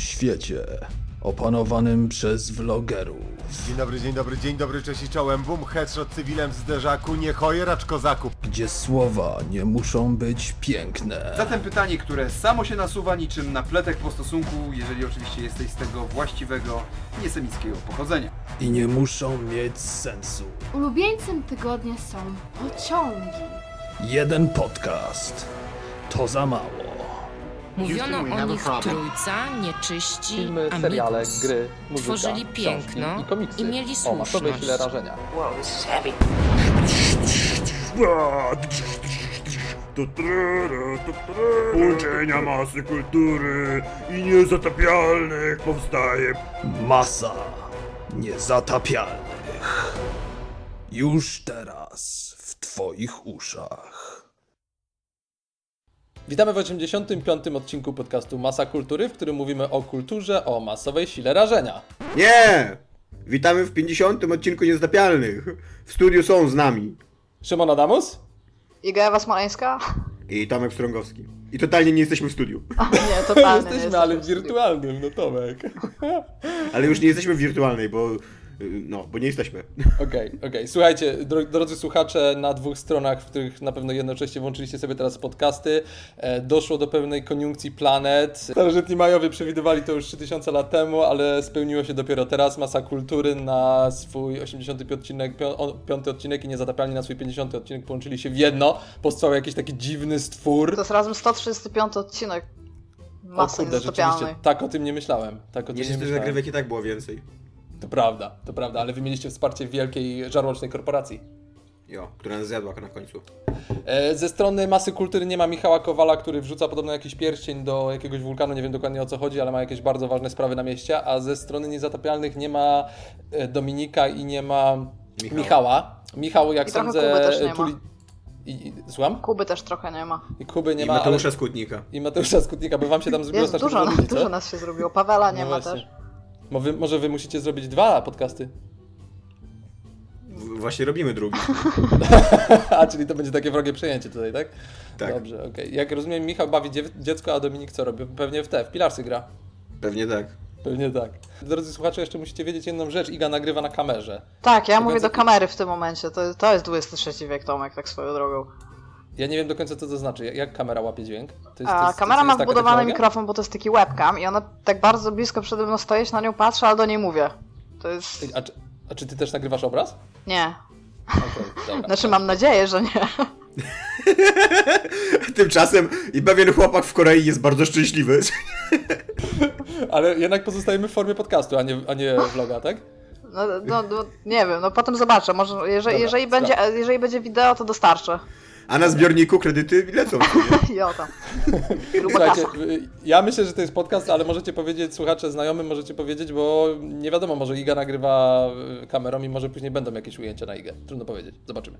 świecie opanowanym przez vlogerów, Dzień dobry, dzień dobry, dzień dobry, cześć i czołem. Bum, headshot cywilem w zderzaku, nie chojeracz kozaku. gdzie słowa nie muszą być piękne. Zatem pytanie, które samo się nasuwa niczym napletek po stosunku, jeżeli oczywiście jesteś z tego właściwego, niesemickiego pochodzenia. I nie muszą mieć sensu. Ulubieńcem tygodnia są pociągi. Jeden podcast to za mało. Mówiono o nich trójca, nieczyści, Filmy, amigos. seriale, gry, muzyka, Tworzyli książki piękno i komiksy i mieli o masowej słuszność. sile rażenia. Połączenia masy kultury i niezatapialnych powstaje Masa niezatapialnych. Już teraz w Twoich uszach. Witamy w 85. odcinku podcastu Masa Kultury, w którym mówimy o kulturze, o masowej sile rażenia. Nie! Witamy w 50. odcinku Niezatapialnych. W studiu są z nami. Szymon Adamus? Iga Ewa Smoleńska? I Tomek Strągowski. I totalnie nie jesteśmy w studiu. Nie, totalnie nie Jesteśmy, ale w wirtualnym, no Tomek. Ale już nie jesteśmy w wirtualnej, bo... No, bo nie jesteśmy. Okej, okej. Słuchajcie, dro- drodzy słuchacze, na dwóch stronach, w których na pewno jednocześnie włączyliście sobie teraz podcasty, e, doszło do pewnej koniunkcji planet. Starożytni Majowie przewidywali to już 3000 lat temu, ale spełniło się dopiero teraz. Masa kultury na swój 85 odcinek, pio- o- piąty odcinek i niezatapialni na swój 50 odcinek połączyli się w jedno. Powstał jakiś taki dziwny stwór. To jest razem 135 odcinek O masy kurde, niezatapialnej. rzeczywiście, tak o tym nie myślałem. Tak o tym nie, Niestety myślałem. zagrywek i tak było więcej. To prawda, to prawda, ale wy mieliście wsparcie wielkiej żarłocznej korporacji. Jo, która nas zjadła na końcu. E, Ze strony masy kultury nie ma Michała Kowala, który wrzuca podobno jakiś pierścień do jakiegoś wulkanu, nie wiem dokładnie o co chodzi, ale ma jakieś bardzo ważne sprawy na mieście, a ze strony niezatapialnych nie ma e, Dominika i nie ma Michała. Michała. Michał, jak I sądzę, Kuby też nie ma. tuli... I, i, słucham? Kuby też trochę nie ma. I Kuby nie I ma, Mateusza ale... Skutnika. I Mateusza Skutnika, bo wam się tam zrobiło Jest dużo, dużo ludzi, dużo nas się zrobiło. Pawela nie No ma właśnie. też. Mo- wy, może wy musicie zrobić dwa podcasty. W- Właśnie robimy drugi. A, czyli to będzie takie wrogie przejęcie tutaj, tak? Tak. Dobrze, okej. Jak rozumiem, Michał bawi dziew- dziecko, a Dominik co robi? Pewnie w te, w Pilarsy gra. Pewnie tak. Pewnie tak. Drodzy słuchacze, jeszcze musicie wiedzieć jedną rzecz. Iga nagrywa na kamerze. Tak, ja Tego mówię co- do kamery w tym momencie. To, to jest XXIII wiek, Tomek, tak swoją drogą. Ja nie wiem do końca, co to znaczy. Jak- kamera łapie dźwięk? To jest, to A jest, kamera to ma wbudowany technologia? mikrofon, bo to jest taki webcam i ona tak bardzo blisko przede mną stoi, się na nią patrzę, ale do niej mówię. To jest... A czy, a czy ty też nagrywasz obraz? Nie. Okej, dobra. Znaczy mam nadzieję, że nie. Tymczasem i pewien chłopak w Korei jest bardzo szczęśliwy. Ale jednak pozostajemy w formie podcastu, a nie, a nie vloga, tak? No, no, no, nie wiem, no potem zobaczę. Może jeżeli, Dobra, jeżeli, będzie, jeżeli będzie wideo, to dostarczę. A na zbiorniku kredyty lecą. nie? Jo tam. Gruba Słuchajcie, y, ja myślę, że to jest podcast, ale możecie powiedzieć, słuchacze znajomym możecie powiedzieć, bo nie wiadomo, może Iga nagrywa y, kamerą i może później będą jakieś ujęcia na Igę. Trudno powiedzieć, zobaczymy.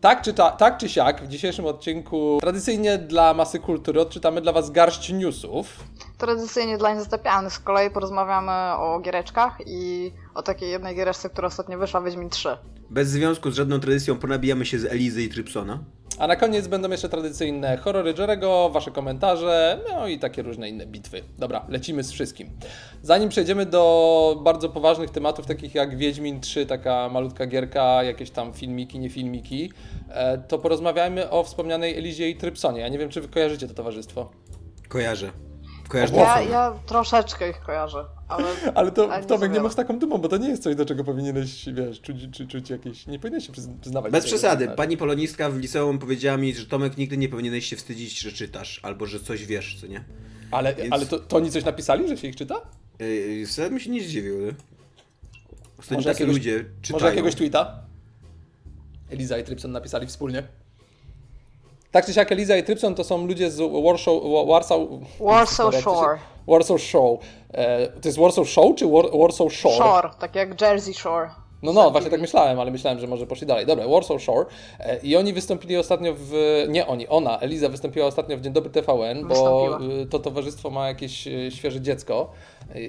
Tak czy, ta, tak czy siak, w dzisiejszym odcinku tradycyjnie dla masy kultury odczytamy dla Was garść newsów. Tradycyjnie dla niezatapialnych z kolei porozmawiamy o giereczkach i o takiej jednej giereczce, która ostatnio wyszła, Wiedźmin 3. Bez związku z żadną tradycją ponabijamy się z Elizy i Trypsona. A na koniec będą jeszcze tradycyjne horrory Jerego, Wasze komentarze, no i takie różne inne bitwy. Dobra, lecimy z wszystkim. Zanim przejdziemy do bardzo poważnych tematów, takich jak Wiedźmin 3, taka malutka gierka, jakieś tam filmiki, nie filmiki, e, to porozmawiajmy o wspomnianej Elizie i Trypsonie. Ja nie wiem, czy Wy kojarzycie to towarzystwo. Kojarzę. Ja, ja troszeczkę ich kojarzę, ale Ale to, Ale nie Tomek, nie wiele. mów z taką dumą, bo to nie jest coś, do czego powinieneś, wiesz, czuć, czy, czuć jakieś... Nie powinieneś się przyz- przyznawać. Bez przesady. Pani polonistka w liceum powiedziała mi, że Tomek nigdy nie powinieneś się wstydzić, że czytasz, albo że coś wiesz, co nie? Ale, Więc- ale to, to oni coś napisali, że się ich czyta? Yy, Wcale bym się nie zdziwił. Ostatnio jakiegoś- ludzie czytają. Może jakiegoś tweeta? Eliza i Trypson napisali wspólnie. Tak czy siak, Eliza i Trypson to są ludzie z Warsaw... Wa- Warsaw... Warsaw Shore. Warsaw Show. E, to jest Warsaw Show czy War, Warsaw Shore? Shore, tak jak Jersey Shore. No, no, właśnie tak myślałem, ale myślałem, że może poszli dalej. Dobra, Warsaw Shore. E, I oni wystąpili ostatnio w... Nie oni, ona, Eliza wystąpiła ostatnio w Dzień Dobry TVN, bo Wystąpiła. y, to towarzystwo ma jakieś y, świeże dziecko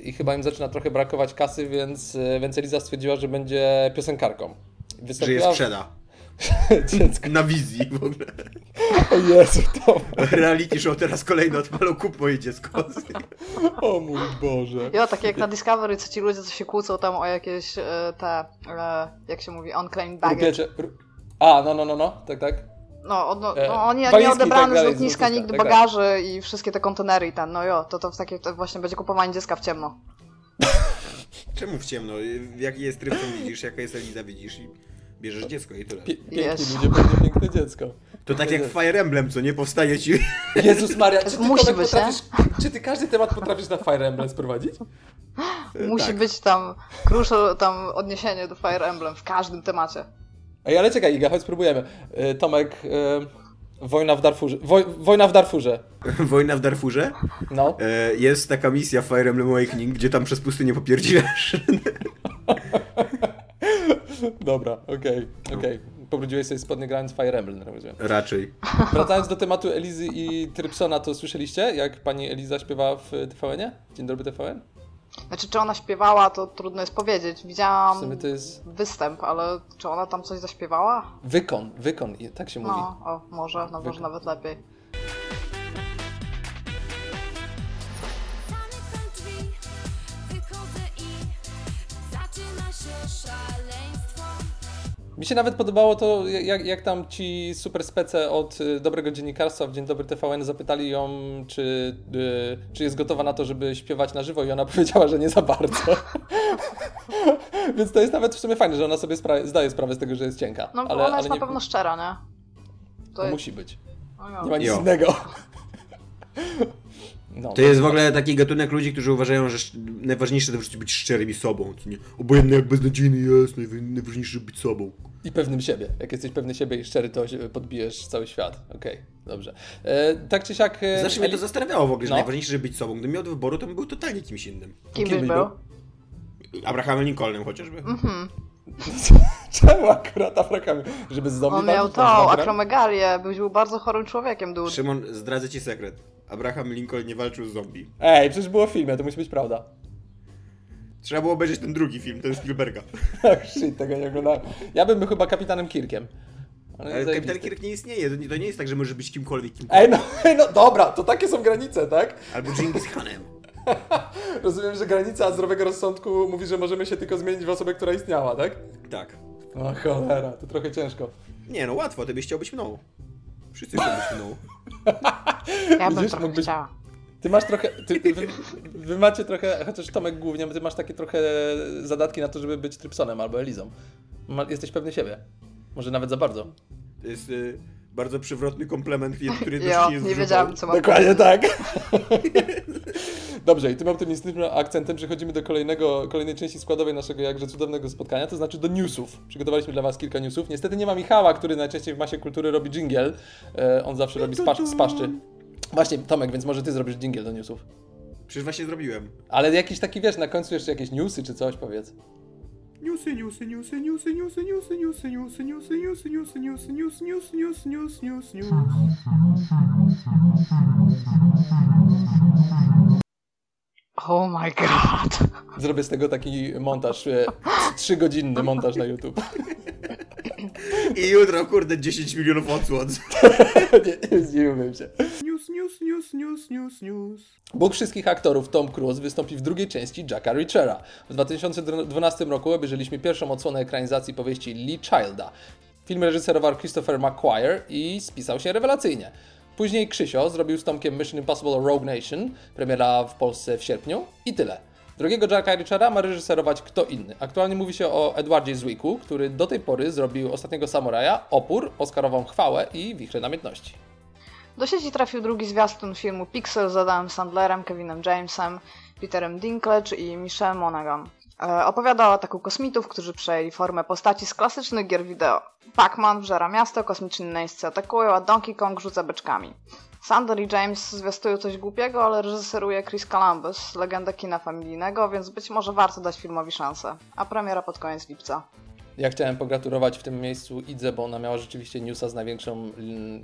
i chyba im zaczyna trochę brakować kasy, więc, y, więc Eliza stwierdziła, że będzie piosenkarką. Że je Wystąpiła w- sprzeda. dziecko. Na wizji w ogóle. O Jezu, to... Reality show teraz kolejny odpalą, kup moje dziecko. O mój Boże. Jo, takie jak na Discovery, co ci ludzie, co się kłócą tam o jakieś e, te, e, jak się mówi, unclaimed baggage. Rupiecie... Ru... A, no, no, no, no, tak, tak. No, no, E, no oni nie walizki i odebrane tak z lotniska lotniska, nigdy tak, tak. bagaży i wszystkie te kontenery i ten, no jo, to to w takie to właśnie będzie kupowanie dziecka w ciemno. Czemu w ciemno? Jaki jest tryb, to widzisz, jaka jest Eliza, widzisz i bierzesz dziecko i tyle. Pie piękni ludzie, pewnie piękne dziecko. To tak jak w Fire Emblem, co nie powstaje ci... Jezus Maria, czy ty, Musi być, potrafisz, czy ty każdy temat potrafisz na Fire Emblem sprowadzić? Musi tak. być tam crucial, tam odniesienie do Fire Emblem w każdym temacie. Ej, ale czekaj, Iga, chodź spróbujemy. E, Tomek, e, wojna w Darfurze. Woj, wojna w Darfurze. Wojna w Darfurze. No. E, jest taka misja w Fire Emblem Awakening, gdzie tam przez pustynię popierdzilasz. Dobra, okej, okej. Pobrudziłeś sobie spodnie grając Fire Emblem, tak rozumiem. Raczej. Wracając do tematu Elizy i Trypsona, to słyszeliście, jak pani Eliza śpiewa w TVN-ie? Dzień dobry TVN? Znaczy, czy ona śpiewała, to trudno jest powiedzieć. Widziałam jest występ, ale czy ona tam coś zaśpiewała? wykon, wykon, tak się mówi. No, o, może, no może nawet lepiej. Mi się nawet podobało to, jak, jak tam ci super spece od y, dobrego dziennikarstwa w Dzień Dobry TVN zapytali ją, czy, y, czy jest gotowa na to, żeby śpiewać na żywo i ona powiedziała, że nie za bardzo. Więc to jest nawet w sumie fajne, że ona sobie spra- zdaje sprawę z tego, że jest cienka. No bo ale, ona jest ale na nie, pewno szczera, nie? To to jest... musi być. Nie ma nic Jo. innego. No, To jest w ogóle taki gatunek ludzi, którzy uważają, że sz- najważniejsze to być szczerymi sobą. Nie? Obojętnie jak beznadziejny jest, najwa- najważniejsze być sobą. I pewnym siebie. Jak jesteś pewny siebie i szczery, to podbijesz cały świat. Okej, dobrze. E, tak czy siak... E, Zawsze mnie to zastanawiało w ogóle, że No. najważniejsze, żeby być sobą. Gdybym miał do wyboru, to bym był totalnie kimś innym. Kim Kim byś byś był? Abrahamem Lincolnem chociażby. Mhm. Czemu akurat Afrakami? Żeby z zombie On miał walczyć? tą Tam z wampirem? akromegalię, byś był bardzo chorym człowiekiem, dude. Szymon, zdradzę ci sekret. Abraham Lincoln nie walczył z zombie. Ej, przecież było w filmie, to musi być prawda. Trzeba było obejrzeć ten drugi film, ten Spielberga. Ach, shit, tego nie oglądałem. Ja bym był chyba kapitanem Kirkiem. Ale Ale zajebisty. Kapitan Kirk nie istnieje. To nie, to nie jest tak, że możesz być kimkolwiek, kimkolwiek. Ej, no, ej, no dobra, to takie są granice, tak? Albo Genghis Khanem. Rozumiem, że granica zdrowego rozsądku mówi, że możemy się tylko zmienić w osobę, która istniała, tak? Tak. O cholera, to trochę ciężko. Nie no, łatwo, ty byś chciał być mną. Wszyscy chcą być mną. Ja bym Widzisz, trochę mógłbyś- chciała. Ty masz trochę, ty, wy, wy macie trochę, chociaż Tomek głównie, ty masz takie trochę zadatki na to, żeby być Trypsonem albo Elizą. Ma, jesteś pewny siebie. Może nawet za bardzo. To jest y, bardzo przywrotny komplement, który Jo, jest nie wrzutą. wiedziałam, co mam Dokładnie tak. Dobrze, i tym optymistycznym akcentem przechodzimy do kolejnego, kolejnej części składowej naszego jakże cudownego spotkania, to znaczy do newsów. Przygotowaliśmy dla Was kilka newsów. Niestety nie ma Michała, który najczęściej w masie kultury robi jingle. E, on zawsze robi z, pasz, z paszczy. Właśnie, Tomek, więc może Ty zrobisz jingle do newsów. Przecież właśnie zrobiłem. Ale jakiś taki, wiesz, na końcu jeszcze jakieś newsy czy coś, powiedz. Newsy, newsy, newsy, newsy, newsy, newsy, newsy, newsy, newsy, newsy, newsy, newsy, news, news, news, news, news, news. Oh my god. Zrobię z tego taki montaż, e, trzygodzinny montaż na YouTube. I jutro, kurde, 10 milionów odsłon. nie, zdziwiłbym się. News, news, news, news, news, news. Bóg wszystkich aktorów Tom Cruise wystąpi w drugiej części Jacka Reachera. W 2012 roku obejrzeliśmy pierwszą odsłonę ekranizacji powieści Lee Childa. Film reżyserował Christopher McQuire i spisał się rewelacyjnie. Później Krzysio zrobił z Tomkiem Mission Impossible Rogue Nation, premiera w Polsce w sierpniu i tyle. Drugiego Jacka Reachera ma reżyserować kto inny. Aktualnie mówi się o Edwardzie Zwicku, który do tej pory zrobił Ostatniego Samuraja, Opór, Oscarową Chwałę i Wichry Namiętności. Do sieci trafił drugi zwiastun filmu Pixel z Adamem Sandlerem, Kevinem Jamesem, Peterem Dinklage i Michelle Monaghan. E, opowiada o ataku kosmitów, którzy przejęli formę postaci z klasycznych gier wideo. Pac-Man wżera miasto, kosmiczni najeźdźcy atakują, a Donkey Kong rzuca beczkami. Sander i James zwiastują coś głupiego, ale reżyseruje Chris Columbus, legenda kina familijnego, więc być może warto dać filmowi szansę. A premiera pod koniec lipca. Ja chciałem pogratulować w tym miejscu Idze, bo ona miała rzeczywiście newsa z największą,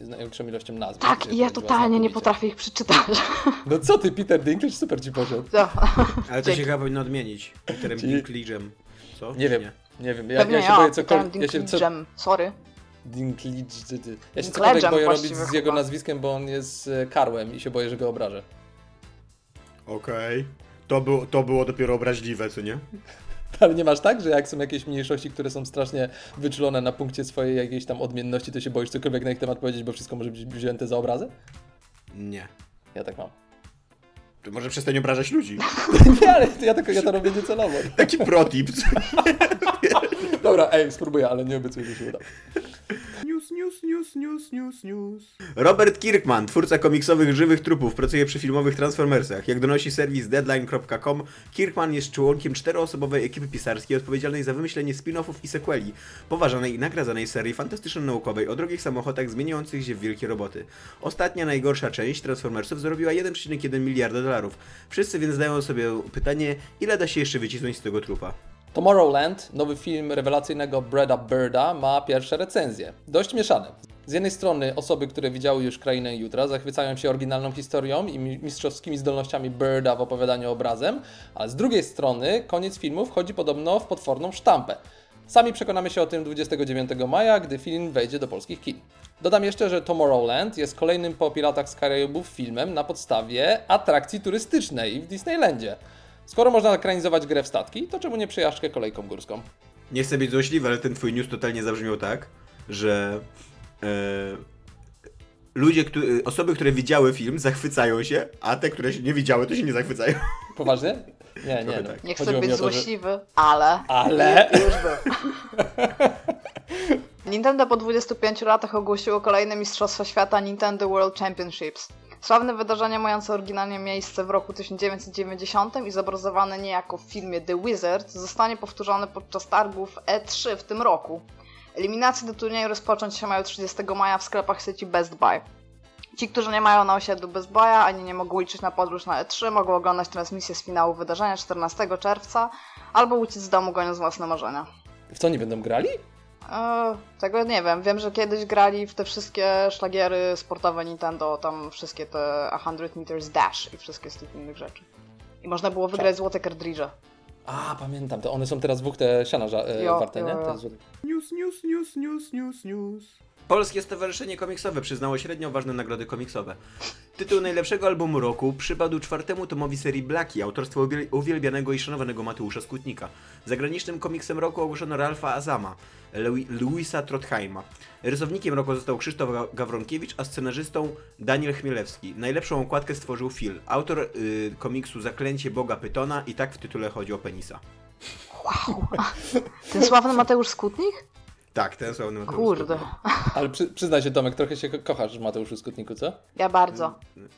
z największą ilością nazw. Tak, i ja totalnie nie potrafię ich przeczytać. No co ty, Peter Dinklage super ci poszedł. No. Ale to Dzięki. się chyba powinno odmienić. Peterem Czyli- Dinklage'em. Co? Nie wiem, nie wiem. Ja, Pewnie ja się ja, boję cokolwiek. Ja się, co, Dinklage'em. Sorry. Dinklage. Ja się cokolwiek boję robić z jego chyba. nazwiskiem, bo on jest e, karłem i się boję, że go obrażę. Okej. To, było, to było dopiero obraźliwe, co nie? Ale nie masz tak, że jak są jakieś mniejszości, które są strasznie wyczulone na punkcie swojej jakiejś tam odmienności, to się boisz cokolwiek na ich temat powiedzieć, bo wszystko może być wzięte za obrazę? Nie. Ja tak mam. To może przestań obrażać ludzi. Nie, ale ja, tylko, ja to robię niecelowo. Taki protip. Dobra, ej, spróbuję, ale nie obiecuję, że się uda. News, news, news, news, news, news. Robert Kirkman, twórca komiksowych żywych trupów, pracuje przy filmowych Transformersach. Jak donosi serwis deadline.com, Kirkman jest członkiem czteroosobowej ekipy pisarskiej odpowiedzialnej za wymyślenie spin-offów i sequeli, poważanej i nagradzanej serii fantastyczno-naukowej o drogich samochodach zmieniających się w wielkie roboty. Ostatnia, najgorsza część Transformersów zarobiła 1,1 miliarda dolarów. Wszyscy więc zdają sobie pytanie, ile da się jeszcze wycisnąć z tego trupa. Tomorrowland, nowy film rewelacyjnego Breda Birda, ma pierwsze recenzje. Dość mieszane. Z jednej strony osoby, które widziały już Krainę Jutra, zachwycają się oryginalną historią i mi- mistrzowskimi zdolnościami Birda w opowiadaniu obrazem, a z drugiej strony koniec filmu wchodzi podobno w potworną sztampę. Sami przekonamy się o tym 29 maja, gdy film wejdzie do polskich kin. Dodam jeszcze, że Tomorrowland jest kolejnym po Piratach z Karaibów filmem na podstawie atrakcji turystycznej w Disneylandzie. Skoro można ekranizować grę w statki, to czemu nie przejażdżkę kolejką górską? Nie chcę być złośliwy, ale ten twój news totalnie zabrzmiał tak, że e, ludzie, którzy, osoby, które widziały film, zachwycają się, a te, które się nie widziały, to się nie zachwycają. Poważnie? Nie, nie. No. tak. Nie chcę być to, że- złośliwy, ale... Ale... Już był. Nintendo po 25 latach ogłosiło kolejne Mistrzostwa Świata Nintendo World Championships. Sławne wydarzenie mające oryginalnie miejsce w roku 1990 i zobrazowane niejako w filmie The Wizard zostanie powtórzone podczas targów E3 w tym roku. Eliminacje do turnieju rozpocząć się mają 30 maja w sklepach sieci Best Buy. Ci, którzy nie mają na osiedlu Best Buy'a ani nie mogą liczyć na podróż na E3, mogą oglądać transmisję z finału wydarzenia 14 czerwca albo uciec z domu goniąc własne marzenia. W co oni będą grali? Eee, tego nie wiem. Wiem, że kiedyś grali w te wszystkie szlagiery sportowe Nintendo, tam wszystkie te 100 meters dash i wszystkie z tych innych rzeczy. I można było wygrać złote kartridże. A, pamiętam, to one są teraz dwóch te siana ża- e, Jo, warte, jo, nie? jo. Te złote. News, news, news, news, news, news. Polskie Stowarzyszenie Komiksowe przyznało średnio ważne nagrody komiksowe. Tytuł najlepszego albumu roku przypadł czwartemu tomowi serii Blacki, autorstwa uwiel- uwielbianego i szanowanego Mateusza Skutnika. Zagranicznym komiksem roku ogłoszono Ralfa Azama, Lu- Luisa Trotheima. Rysownikiem roku został Krzysztof Ga- Gawronkiewicz, a scenarzystą Daniel Chmielewski. Najlepszą okładkę stworzył Phil, autor y, komiksu Zaklęcie Boga Pytona i tak w tytule chodzi o penisa. Ten sławny Mateusz Skutnik? Tak, ten sławny Mateusz Kurde. Skutnik. Ale przy, przyznaj się, Tomek, trochę się ko- kochasz w Mateuszu Skutniku, co? Ja bardzo.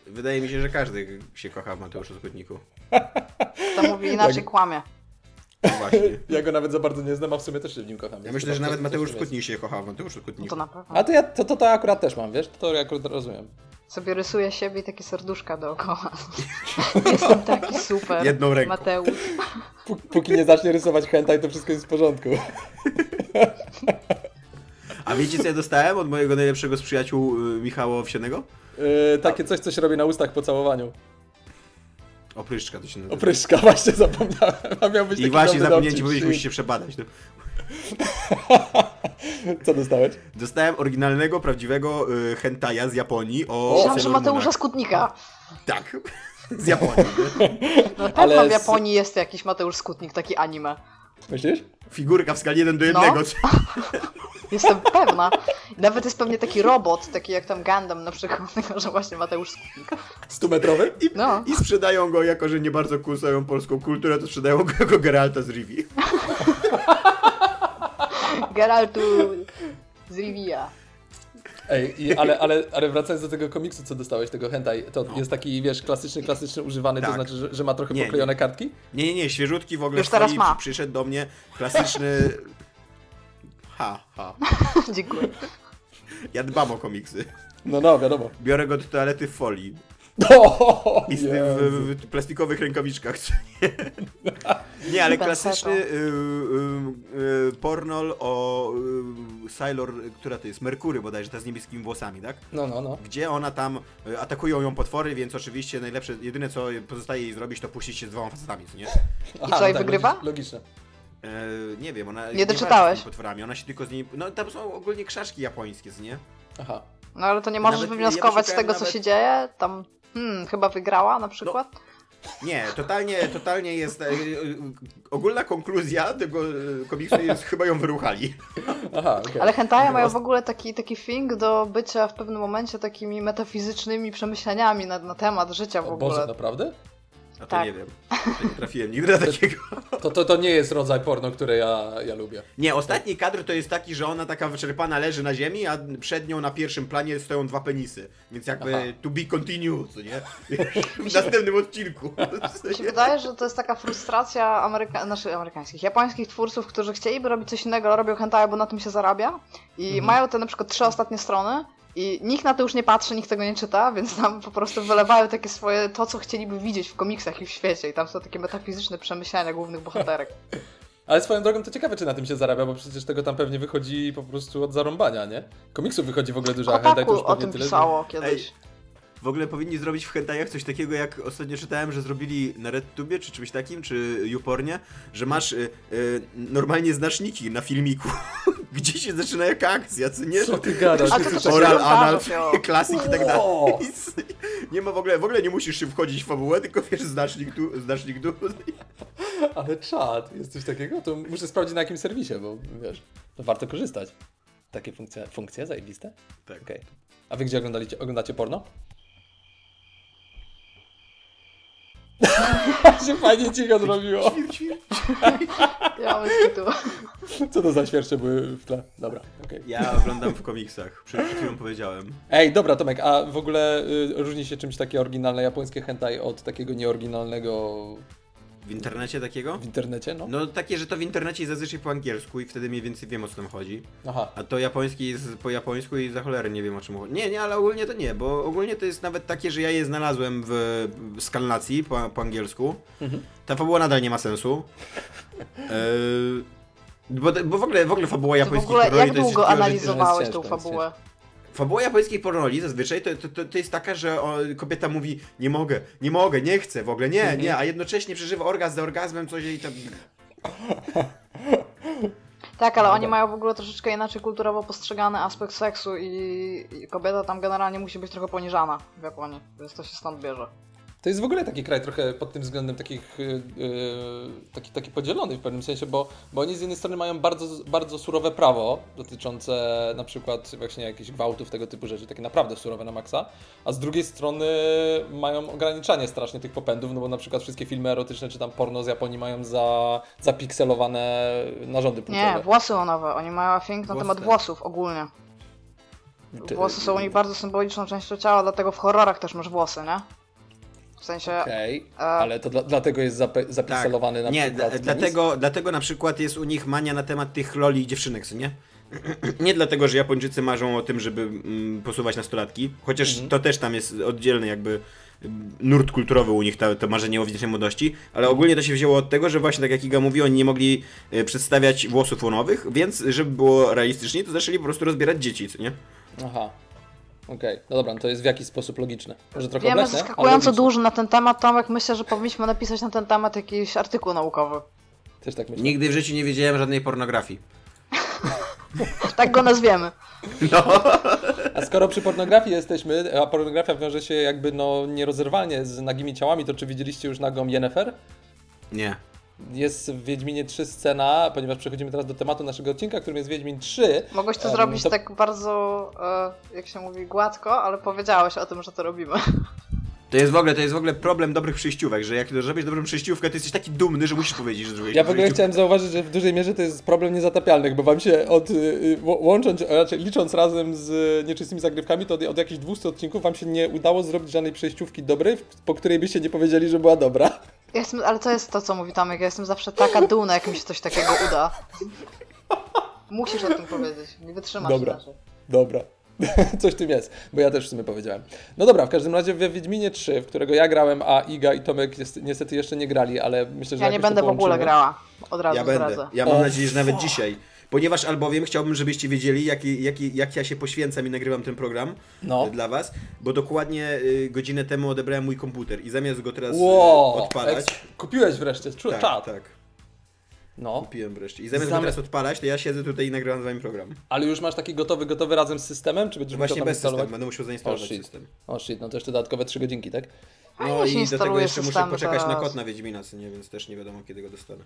Wydaje mi się, że każdy się kocha w Mateuszu Skutniku. To mówi inaczej, Jak- kłamie. No Właśnie. Ja go nawet za bardzo nie znam, a w sumie też się w nim kocham. Ja myślę, że nawet to- Mateusz to. Skutnik się kocha w Mateuszu No Skutniku. to na pewno. A to ja to, to, to akurat też mam, wiesz? To ja akurat rozumiem. Sobie rysuję siebie i takie serduszka dookoła. Jestem taki super. Jedną ręką. Mateusz. Pó- Póki nie zacznie rysować hentai, to wszystko jest w porządku. A wiecie co ja dostałem od mojego najlepszego z przyjaciół y, Michała Owsianego? Yy, takie coś, co się robi na ustach po całowaniu. Opryszczka to się nazywa. Opryszka, właśnie zapomniałem. A miał być I taki właśnie zapomniałem ci powiedzieć, musisz się przebadać. No. Co dostałeś? Dostałem oryginalnego, prawdziwego y, hentaja z Japonii o Myślałam, że Mateusza. Skutnika. Tak, z Japonii. Na pewno Ale w z- Japonii jest jakiś Mateusz Skutnik, taki anime. Myślisz? Figurka w skali 1 do No. 1. Jestem pewna. Nawet jest pewnie taki robot, taki jak tam Gundam na przykład, tylko że właśnie Mateusz Skutnik. 100-metrowy? I, No. I sprzedają go, jako że nie bardzo kłócają polską kulturę, to sprzedają go jako Geralta z Rivi. Geraltu z Rivia. Ej, i, ale, ale, ale wracając do tego komiksu, co dostałeś, tego hentai, to jest taki, wiesz, klasyczny, klasyczny używany, to Tak. znaczy, że, że ma trochę Nie, poklejone kartki? Nie, nie, nie, świeżutki w ogóle Już teraz ma. przyszedł do mnie klasyczny... Ha, ha. Dziękuję. Ja dbam o komiksy. No, no, wiadomo. Biorę go do toalety w folii. O, I z, w, Jezu. w, w plastikowych rękawiczkach. co nie? Nie, ale klasyczny y, y, y, pornol o y, Sailor, która to jest? Merkury bodajże, ta z niebieskimi włosami, tak? No, no, no. Gdzie ona tam, y, atakują ją potwory, więc oczywiście najlepsze, jedyne co pozostaje jej zrobić, to puścić się z dwoma facetami, co nie? Aha, co, i no tak, wygrywa? Logiczne. E, nie wiem, ona Nie walczy doczytałeś? z tymi potworami, ona się tylko z nimi... No tam są ogólnie kraszki japońskie, co nie? Aha. No ale to nie możesz Nawet- wywnioskować ja z tego, co się dzieje? Tam, hmm, chyba wygrała na przykład? Nie, totalnie, totalnie jest... E, e, ogólna konkluzja tego e, komiksu jest chyba ją wyruchali. Aha, okej. Ale hentaje mają w ogóle taki, taki thing do bycia w pewnym momencie takimi metafizycznymi przemyśleniami na, na temat życia w O ogóle. Boże, naprawdę? A to Tak. nie wiem. To nie trafiłem nigdy na takiego. To, to, to nie jest rodzaj porno, które ja, ja lubię. Nie, ostatni kadr to jest taki, że ona taka wyczerpana leży na ziemi, a przed nią na pierwszym planie stoją dwa penisy. Więc jakby Aha. to be continued, co nie? W następnym odcinku. Mi się wydaje, że to jest taka frustracja Ameryka... znaczy amerykańskich, japońskich twórców, którzy chcieliby robić coś innego, ale robią hentai, bo na tym się zarabia i Mhm. mają te na przykład trzy ostatnie strony i nikt na to już nie patrzy, nikt tego nie czyta, więc tam po prostu wylewają takie swoje, to co chcieliby widzieć w komiksach i w świecie i tam są takie metafizyczne przemyślenia głównych bohaterek. Ale swoją drogą to ciekawe, czy na tym się zarabia, bo przecież tego tam pewnie wychodzi po prostu od zarąbania, nie? Komiksów wychodzi w ogóle dużo, a hentai to już o tym tyle. że- pisało kiedyś. W ogóle powinni zrobić w hentajach coś takiego, jak ostatnio czytałem, że zrobili na RedTubie, czy czymś takim, czy YouPornie, że masz y, y, normalnie znaczniki na filmiku, gdzie się zaczyna jaka akcja, co nie? Co ty gadasz? A to Oral, anal, wzięło. klasik i tak dalej. Nie ma w ogóle, w ogóle nie musisz się wchodzić w fabułę, tylko wiesz, znacznik tu, znacznik tu. Ale czad, jest coś takiego? To muszę sprawdzić na jakim serwisie, bo wiesz, to warto korzystać. Takie funkcje, funkcje zajebiste? Tak. Okej. A wy gdzie oglądaliście, oglądacie porno? się fajnie cicho zrobiło. Ja mam tytuł. Co to za świercze były w tle? Dobra, okej. Ja oglądam w komiksach, przed chwilą powiedziałem. Ej, dobra Tomek, a w ogóle y, różni się czymś takie oryginalne japońskie hentai od takiego nieoryginalnego W internecie takiego? w internecie, no? No takie, że to w internecie jest zazwyczaj po angielsku i wtedy mniej więcej wiem o co tam chodzi. Aha. A to japoński jest po japońsku i za cholerę nie wiem o czym chodzi. Nie, nie, ale ogólnie to nie, bo ogólnie to jest nawet takie, że ja je znalazłem w, w skalnacji po, po angielsku. Mhm. Ta fabuła nadal nie ma sensu. Yy, bo, bo w ogóle, w ogóle fabuła To w japońskich ogóle pornoli jak to jest długo analizowałeś ciężko, tą jest fabułę? Fabuła japońskiej pornoli zazwyczaj to, to, to, to jest taka, że o, kobieta mówi nie mogę, nie mogę, nie chcę w ogóle, nie, Mhm. nie, a jednocześnie przeżywa orgazm za orgazmem, coś jej tam... Tak, ale oni mają w ogóle troszeczkę inaczej kulturowo postrzegany aspekt seksu i, i kobieta tam generalnie musi być trochę poniżana w Japonii, więc to się stąd bierze. To jest w ogóle taki kraj trochę pod tym względem takich, yy, taki, taki podzielony w pewnym sensie, bo, bo oni z jednej strony mają bardzo, bardzo surowe prawo dotyczące na przykład właśnie jakichś gwałtów, tego typu rzeczy, takie naprawdę surowe na maksa, a z drugiej strony mają ograniczanie strasznie tych popędów, no bo na przykład wszystkie filmy erotyczne czy tam porno z Japonii mają za, zapikselowane narządy płciowe. Nie, włosy łonowe, oni mają think na temat włosów ogólnie. Włosy są u nich bardzo symboliczną częścią ciała, dlatego w horrorach też masz włosy, nie? W sensie, Okej, E, ale to dla, dlatego jest zape- zapikselowany na Tak. nie, przykład penis? dlatego, dlatego na przykład jest u nich mania na temat tych loli i dziewczynek, co nie? Nie dlatego, że Japończycy marzą o tym, żeby mm, posuwać nastolatki, chociaż Mhm. to też tam jest oddzielny jakby mm, nurt kulturowy u nich, to, to marzenie o wdzięcznej młodości, ale ogólnie to się wzięło od tego, że właśnie tak jak Iga mówi, oni nie mogli e, przedstawiać włosów łonowych, więc żeby było realistycznie, to zaczęli po prostu rozbierać dzieci, co nie? Aha. Okej, no dobra, no to jest w jakiś sposób logiczne. Może trochę wiemy obleśne, ale zaskakująco logiczne. dużo na ten temat, Tomek, myślę, że powinniśmy napisać na ten temat jakiś artykuł naukowy. Też tak myślę. Nigdy w życiu nie wiedziałem żadnej pornografii. Tak go nazwiemy. A skoro przy pornografii jesteśmy, a pornografia wiąże się jakby no nierozerwalnie z nagimi ciałami, to czy widzieliście już nagą Yennefer? Nie. Jest w Wiedźminie 3 scena, ponieważ przechodzimy teraz do tematu naszego odcinka, którym jest Wiedźmin 3. Mogłeś to Em, zrobić to- tak bardzo, e, jak się mówi, gładko, ale powiedziałeś o tym, że to robimy. To jest w ogóle, to jest w ogóle problem dobrych przejściówek, że jak zrobisz dobrą przejściówkę, to jesteś taki dumny, że musisz powiedzieć, że zrobiłeś Ja w ogóle chciałem zauważyć, że w dużej mierze to jest problem niezatapialnych, bo wam się od, y, y, łącząc, raczej licząc razem z nieczystymi zagrywkami, to od, od jakichś 200 odcinków wam się nie udało zrobić żadnej przejściówki dobrej, po której byście nie powiedzieli, że była dobra. Ja jestem, ale to jest to, co mówi Tomek, ja jestem zawsze taka dumna, jak mi się coś takiego uda. Musisz o tym powiedzieć, nie wytrzymasz Dobra. inaczej. Dobra. Coś w tym jest, bo ja też w sumie powiedziałem. No dobra, w każdym razie we Wiedźminie 3, w którego ja grałem, a Iga i Tomek jest, niestety jeszcze nie grali, ale myślę, że Ja nie będę w ogóle grała, od razu Ja będę. zdradzę. Ja mam O, nadzieję, że nawet dzisiaj. Ponieważ albowiem chciałbym, żebyście wiedzieli, jaki, jaki, jak ja się poświęcam i nagrywam ten program No. e, dla was, bo dokładnie y, godzinę temu odebrałem mój komputer i zamiast go teraz y, Wow, odpalać... kupiłeś wreszcie, czułem tak, czad. tak. No, Kupiłem wreszcie. I zamiast Zam- go teraz odpalać, to ja siedzę tutaj i nagrywam z wami program. ale już masz taki gotowy, gotowy razem z systemem, czy będziesz Właśnie bez instalować? systemu, będę musiał zainstalować O, shit. system. O shit, no to jeszcze dodatkowe 3 godzinki, tak? No i do tego jeszcze muszę poczekać na teraz. kod na Wiedźmina, nie, więc też nie wiadomo kiedy go dostanę.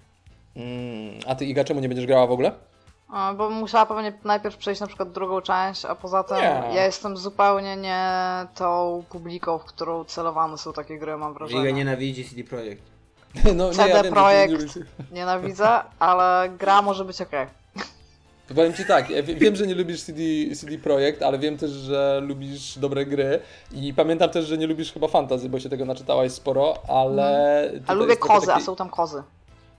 Mm, a ty Iga, czemu nie będziesz grała w ogóle? A, Bo musiała pewnie najpierw przejść na przykład drugą część, a poza tym Nie. ja jestem zupełnie nie tą publiką, w którą celowane są takie gry, mam wrażenie. nienawidzi CD Projekt. No CD wiem, że ty Projekt. nie lubisz- Nienawidzę, ale gra może być okej. To powiem ci tak, ja wie- wiem, że nie lubisz CD, CD Projekt, ale wiem też, że lubisz dobre gry i pamiętam też, że nie lubisz chyba fantasy, bo się tego naczytałaś sporo, ale... A tutaj lubię jest trochę kozy, a taki- są tam kozy.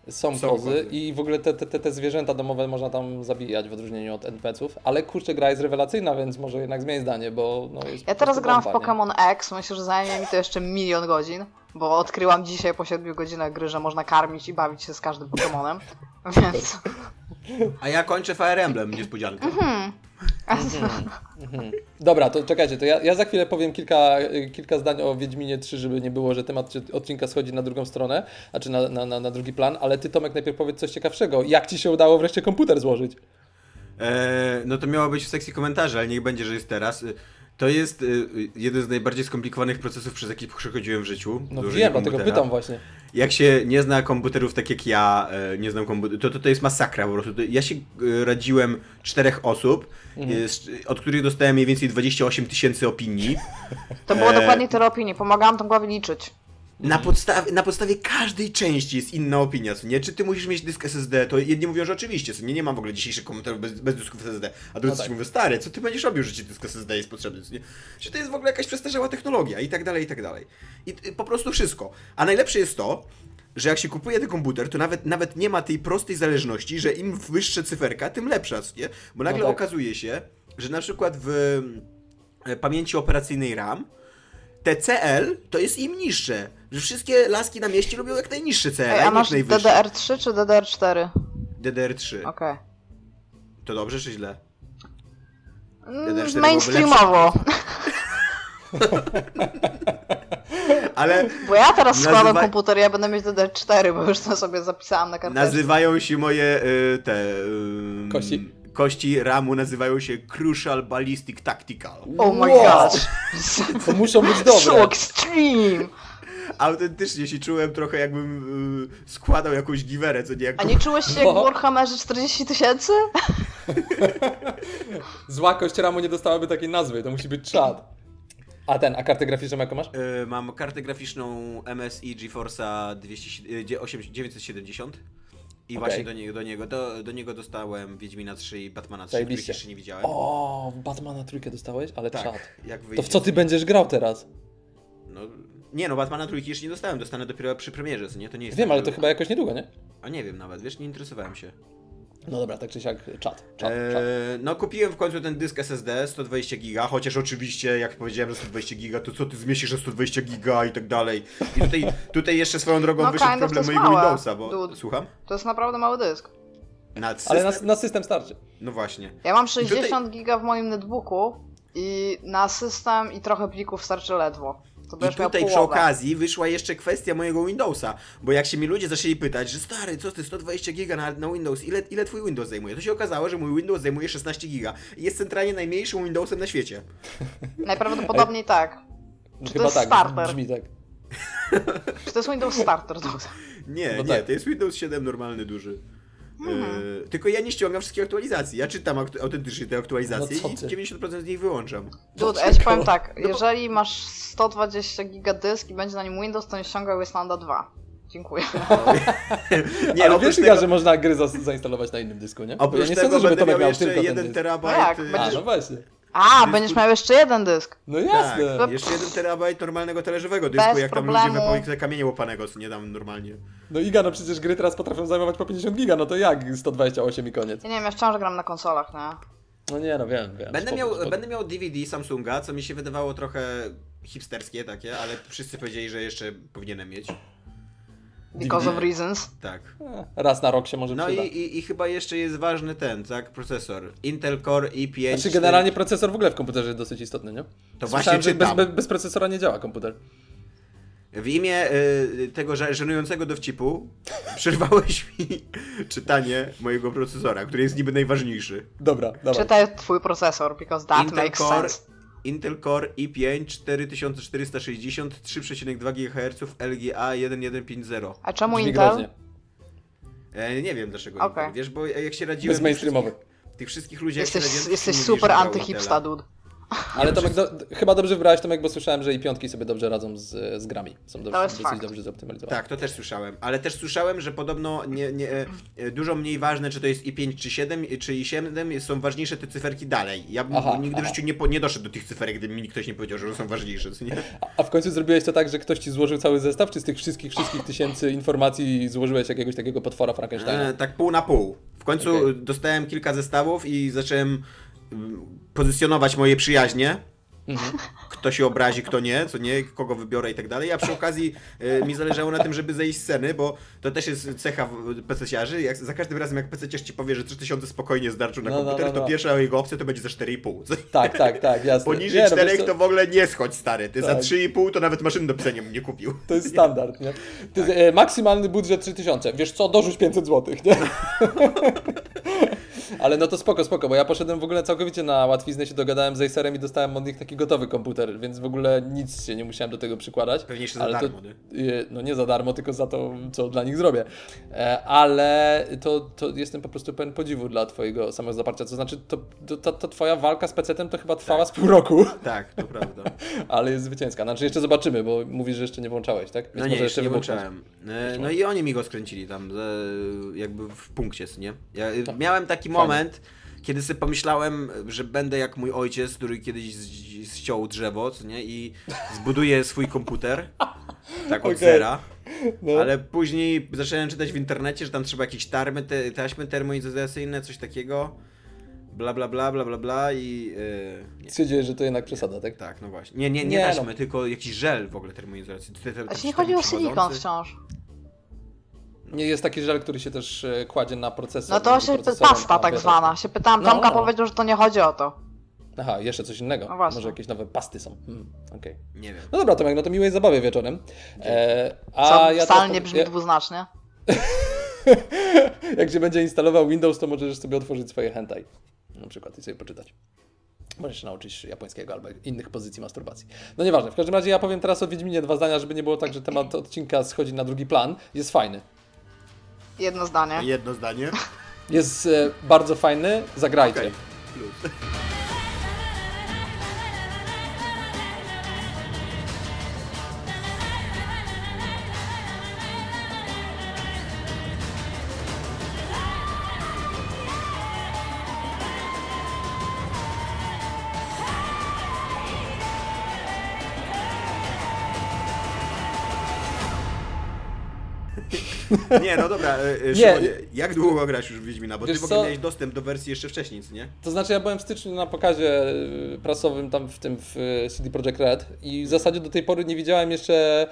Są, Są kozy kozy. i w ogóle te, te, te, zwierzęta domowe można tam zabijać w odróżnieniu od NPC-ów, ale kurczę, gra jest rewelacyjna, więc może jednak zmień zdanie, bo no jest Ja teraz gram w bomba? Pokémon X, myślę, że zajmie mi to jeszcze milion godzin, bo odkryłam dzisiaj po 7 godzinach gry, że można karmić i bawić się z każdym Pokémonem, więc... A ja kończę Fire Emblem, niespodzianka. Dobra, to czekajcie, to ja, ja za chwilę powiem kilka, kilka zdań o Wiedźminie 3, żeby nie było, że temat odcinka schodzi na drugą stronę, znaczy na, na, na, na drugi plan, ale ty Tomek najpierw powiedz coś ciekawszego. Jak ci się udało wreszcie komputer złożyć? Eee, no to miało być w sekcji komentarzy, ale niech będzie, że jest teraz. Y, To jest y, jeden z najbardziej skomplikowanych procesów, przez jaki przechodziłem w życiu. No wiem, dlatego pytam właśnie. Jak się nie zna komputerów tak jak ja, e, nie znam komputerów, to, to to jest masakra po prostu. Ja się e, radziłem czterech osób, Mhm. e, od których dostałem mniej więcej 28 tysięcy opinii. To było Eee. dokładnie tyle opinii, pomagałam tam głowie liczyć. Na podstawie, na podstawie każdej części jest inna opinia, co nie? Czy ty musisz mieć dysk SSD? To jedni mówią, że oczywiście, co nie? Nie mam w ogóle dzisiejszych komputerów bez, bez dysków SSD. A drudzy No tak. mówią, stary, co ty będziesz robił, że ci dysk SSD jest potrzebny, co nie? Czy to jest w ogóle jakaś przestarzała technologia i tak dalej, i tak dalej. I y, po prostu wszystko. A najlepsze jest to, że jak się kupuje ten komputer, to nawet, nawet nie ma tej prostej zależności, że im wyższe cyferka, tym lepsza, co nie? Bo nagle tak. okazuje się, że na przykład w e, pamięci operacyjnej RAM TCL to jest im niższe. Że wszystkie laski na mieście lubią jak najniższe CL, Ej, a masz najwyższe. DDR3 czy DDR4? DDR3. Okej. To dobrze czy źle? Mm, DDR4 Mainstreamowo. Ale Bo ja teraz składam Nazywa- komputer, ja będę mieć DDR4, bo już to sobie zapisałam na karteczce. nazywają się moje y, te... y, Kości? Kości RAMu nazywają się Crucial Ballistic Tactical. Oh my Wow. gosh. To muszą być So dobre. extreme. Autentycznie się czułem trochę jakbym y, składał jakąś giwerę, co nie jak A nie czułeś się jak w Warhammerze 40 tysięcy? Zła kość ramu nie dostałaby takiej nazwy, to musi być czad. A ten, a kartę graficzną jaką masz? Y, Mam kartę graficzną MSI GeForce'a 200 y, dzie- osiem- 970 i Okej. właśnie do niego, do, niego, do, do niego dostałem Wiedźmina 3 i Batmana 3, których jeszcze nie widziałem. O, Batmana trójkę dostałeś? Ale tak, czad. jak To w co ty będziesz grał teraz? No, nie no, Batmana trójki jeszcze nie dostałem, dostanę dopiero przy premierze, co nie? To nie jest Wiem, tak, ale że- to chyba jakoś niedługo, nie? A nie wiem nawet, wiesz, nie interesowałem się. No dobra, tak czy siak, czad, czad, czad. Eee, no kupiłem w końcu ten dysk SSD 120 giga, chociaż oczywiście jak powiedziałem, że 120 giga, to co ty zmieścisz, że 120 giga i tak dalej. I tutaj, tutaj jeszcze swoją drogą No, wyszedł problem mojego małe, Windowsa, bo... dude. Słucham? To jest naprawdę mały dysk. Na system? Ale na, na system starczy. No właśnie. Ja mam tutaj- 60 giga w moim netbooku i na system i trochę plików starczy ledwo. To I tutaj przy okazji wyszła jeszcze kwestia mojego Windowsa, bo jak się mi ludzie zaczęli pytać, że stary, co ty, 120 giga na, na Windows, ile, ile twój Windows zajmuje? To się okazało, że mój Windows zajmuje 16 giga i jest centralnie najmniejszym Windowsem na świecie. Najprawdopodobniej tak. Czy to Chyba jest tak, starter? brzmi tak. Czy to jest Windows Starter? Dobra. Nie, No nie, tak. to jest Windows 7 normalny, duży. Mhm. Yy, tylko ja nie ściągam wszystkich aktualizacji. Ja czytam aktu- autentycznie te aktualizacje No i ty? 90% z nich wyłączam. Dude, ja ci powiem tak, No bo- jeżeli masz 120 giga dysk i będzie na nim Windows, to nie ściągaj Wastelanda 2. Dziękuję. Nie, Ale wiesz, tego, Iga, że można gry za, zainstalować na innym dysku, nie? Bo oprócz ja nie tego sądzę, żeby będę miał miał jeszcze tylko ten 1 dysk. terabajt. No jak, yy, będziesz- A, no właśnie. A, Dysku- będziesz miał jeszcze jeden dysk. No Tak, jasne. jeszcze 1 terabajt normalnego talerzowego dysku, Bez jak tam problemu. ludzie wypowiedz kamienie łopanego, co nie dam normalnie. No Iga, no przecież gry teraz potrafią zajmować po 50 giga, no to jak 128 i koniec? Ja nie wiem, ja wciąż gram na konsolach, nie? No nie, no wiem, wiem. Będę spoko, miał, spoko. będę miał DVD Samsunga, co mi się wydawało trochę hipsterskie takie, ale wszyscy powiedzieli, że jeszcze powinienem mieć. Because DVD. of reasons. Tak. Eh, Raz na rok się może No przyda. i, i, i chyba jeszcze jest ważny ten, tak, procesor. Intel Core i5. Znaczy generalnie procesor w ogóle w komputerze jest dosyć istotny, nie? To Słyszałem, właśnie bez, czytam. bez, bez procesora nie działa komputer. W imię y, tego żenującego dowcipu przerwałeś mi czytanie mojego procesora, który jest niby najważniejszy. Dobra, dobra. Czytaj twój procesor, because that Intel makes Core, sense. Intel Core i5 4460 3,2 GHz LGA 1150. A czemu Brzmi Intel? groźnie. E, nie wiem dlaczego Okej. Intel, wiesz, bo jak się radziłem... Bez mainstreamowy. Tych wszystkich, ludzi, jak Jesteś, się radziłem, jesteś super antyhipsta, dude. Ale Tomek, do, chyba dobrze wybrałeś, Tomek, bo słyszałem, że i piątki sobie dobrze radzą z, z grami. Są To dobrze, jest dosyć fakt. dobrze zoptymalizowane. Tak, to też słyszałem, ale też słyszałem, że podobno nie, nie, e, dużo mniej ważne, czy to jest i5 czy 7, i- czy i7, są ważniejsze te cyferki dalej. Ja bym Aha, nigdy w aha. życiu nie, po, nie doszedł do tych cyferek, gdyby mi ktoś nie powiedział, że są ważniejsze, nie? A- w końcu zrobiłeś to tak, że ktoś ci złożył cały zestaw, czy z tych wszystkich, wszystkich tysięcy informacji złożyłeś jakiegoś takiego potwora Frankensteina? E, tak pół na pół. W końcu Okej. dostałem kilka zestawów i zacząłem mm, pozycjonować moje przyjaźnie. Mhm. Kto się obrazi, kto nie, co nie, kogo wybiorę i tak dalej. A przy okazji e, mi zależało na tym, żeby zejść z sceny, bo to też jest cecha PC-siarzy. Jak, za każdym razem, jak PC ci powie, że 3000 spokojnie zdarczył na No, no, komputer, no, no. to pierwsza jego opcja to będzie za 4,5. Co- Tak, tak, tak, jasne. Poniżej Nie, no, 4 wiesz co, to w ogóle nie schodź, stary. Ty za Tak. 3,5 to nawet maszyny do pisania nie kupił. To jest standard, nie? To jest, e, maksymalny budżet 3000. Wiesz co, dorzuć 500 zł, nie? Ale no to spoko, spoko, bo ja poszedłem w ogóle całkowicie na łatwiznę, się dogadałem z Acerem i dostałem od nich taki gotowy komputer, więc w ogóle nic się nie musiałem do tego przykładać. Pewnie jeszcze za darmo, to, nie? No nie za darmo, tylko za to, co dla nich zrobię. E, Ale to, to jestem po prostu pełen podziwu dla twojego samego zaparcia. To znaczy, to, to, ta twoja walka z PC-tem to chyba trwała z pół roku, Tak, to prawda. ale jest zwycięska. Znaczy jeszcze zobaczymy, bo mówisz, że jeszcze nie włączałeś, tak? Więc No nie, może jeszcze nie włączałem. E, No i oni mi go skręcili tam, e, jakby w punkcie, nie? Ja e, miałem taki Tak. Moment, kiedy sobie pomyślałem, że będę jak mój ojciec, który kiedyś ściął drzewo, nie? I zbuduje swój komputer, tak od Okej. zera. No. Ale później zacząłem czytać w internecie, że tam trzeba jakieś tarmy, te, taśmy termoizolacyjne, coś takiego. Bla bla bla bla bla bla i... e, nie. Stwierdziłeś, że to jednak przesada, tak? Tak, no właśnie. Nie, nie, nie, Nie, taśmy, no. tylko jakiś żel w ogóle termoizolacyjny. Te- te- A taki ci nie chodzi o silikon wciąż. Nie jest taki żel, który się też e, kładzie na procesor. No to się pasta tak zwana. Się pytałam No, Tomka, no. powiedział, że to nie chodzi o to. Aha, jeszcze coś innego. No właśnie. Może jakieś nowe pasty są. Hmm, okej. Nie wiem. No dobra, Tomek, no to miłej zabawy wieczorem. E, a Co ja wcale teraz nie brzmi ja, dwuznacznie. Jak się będzie instalował Windows, to możesz sobie otworzyć swoje hentai. Na przykład i sobie poczytać. Możesz się nauczyć japońskiego albo innych pozycji masturbacji. No nieważne, w każdym razie ja powiem teraz o Wiedźminie dwa zdania, żeby nie było tak, że temat odcinka schodzi na drugi plan. Jest fajny. Jedno zdanie. Jedno zdanie. Jest e, bardzo fajny, zagrajcie. Okej. Nie, no dobra, e, e, Nie. Szymonie, jak długo grasz już w Wiedźmina? Bo ty Wiesz w ogóle co? miałeś dostęp do wersji jeszcze wcześniej, nie? To znaczy ja byłem w styczniu na pokazie y, prasowym tam w tym w CD Projekt Red i w zasadzie do tej pory nie widziałem jeszcze,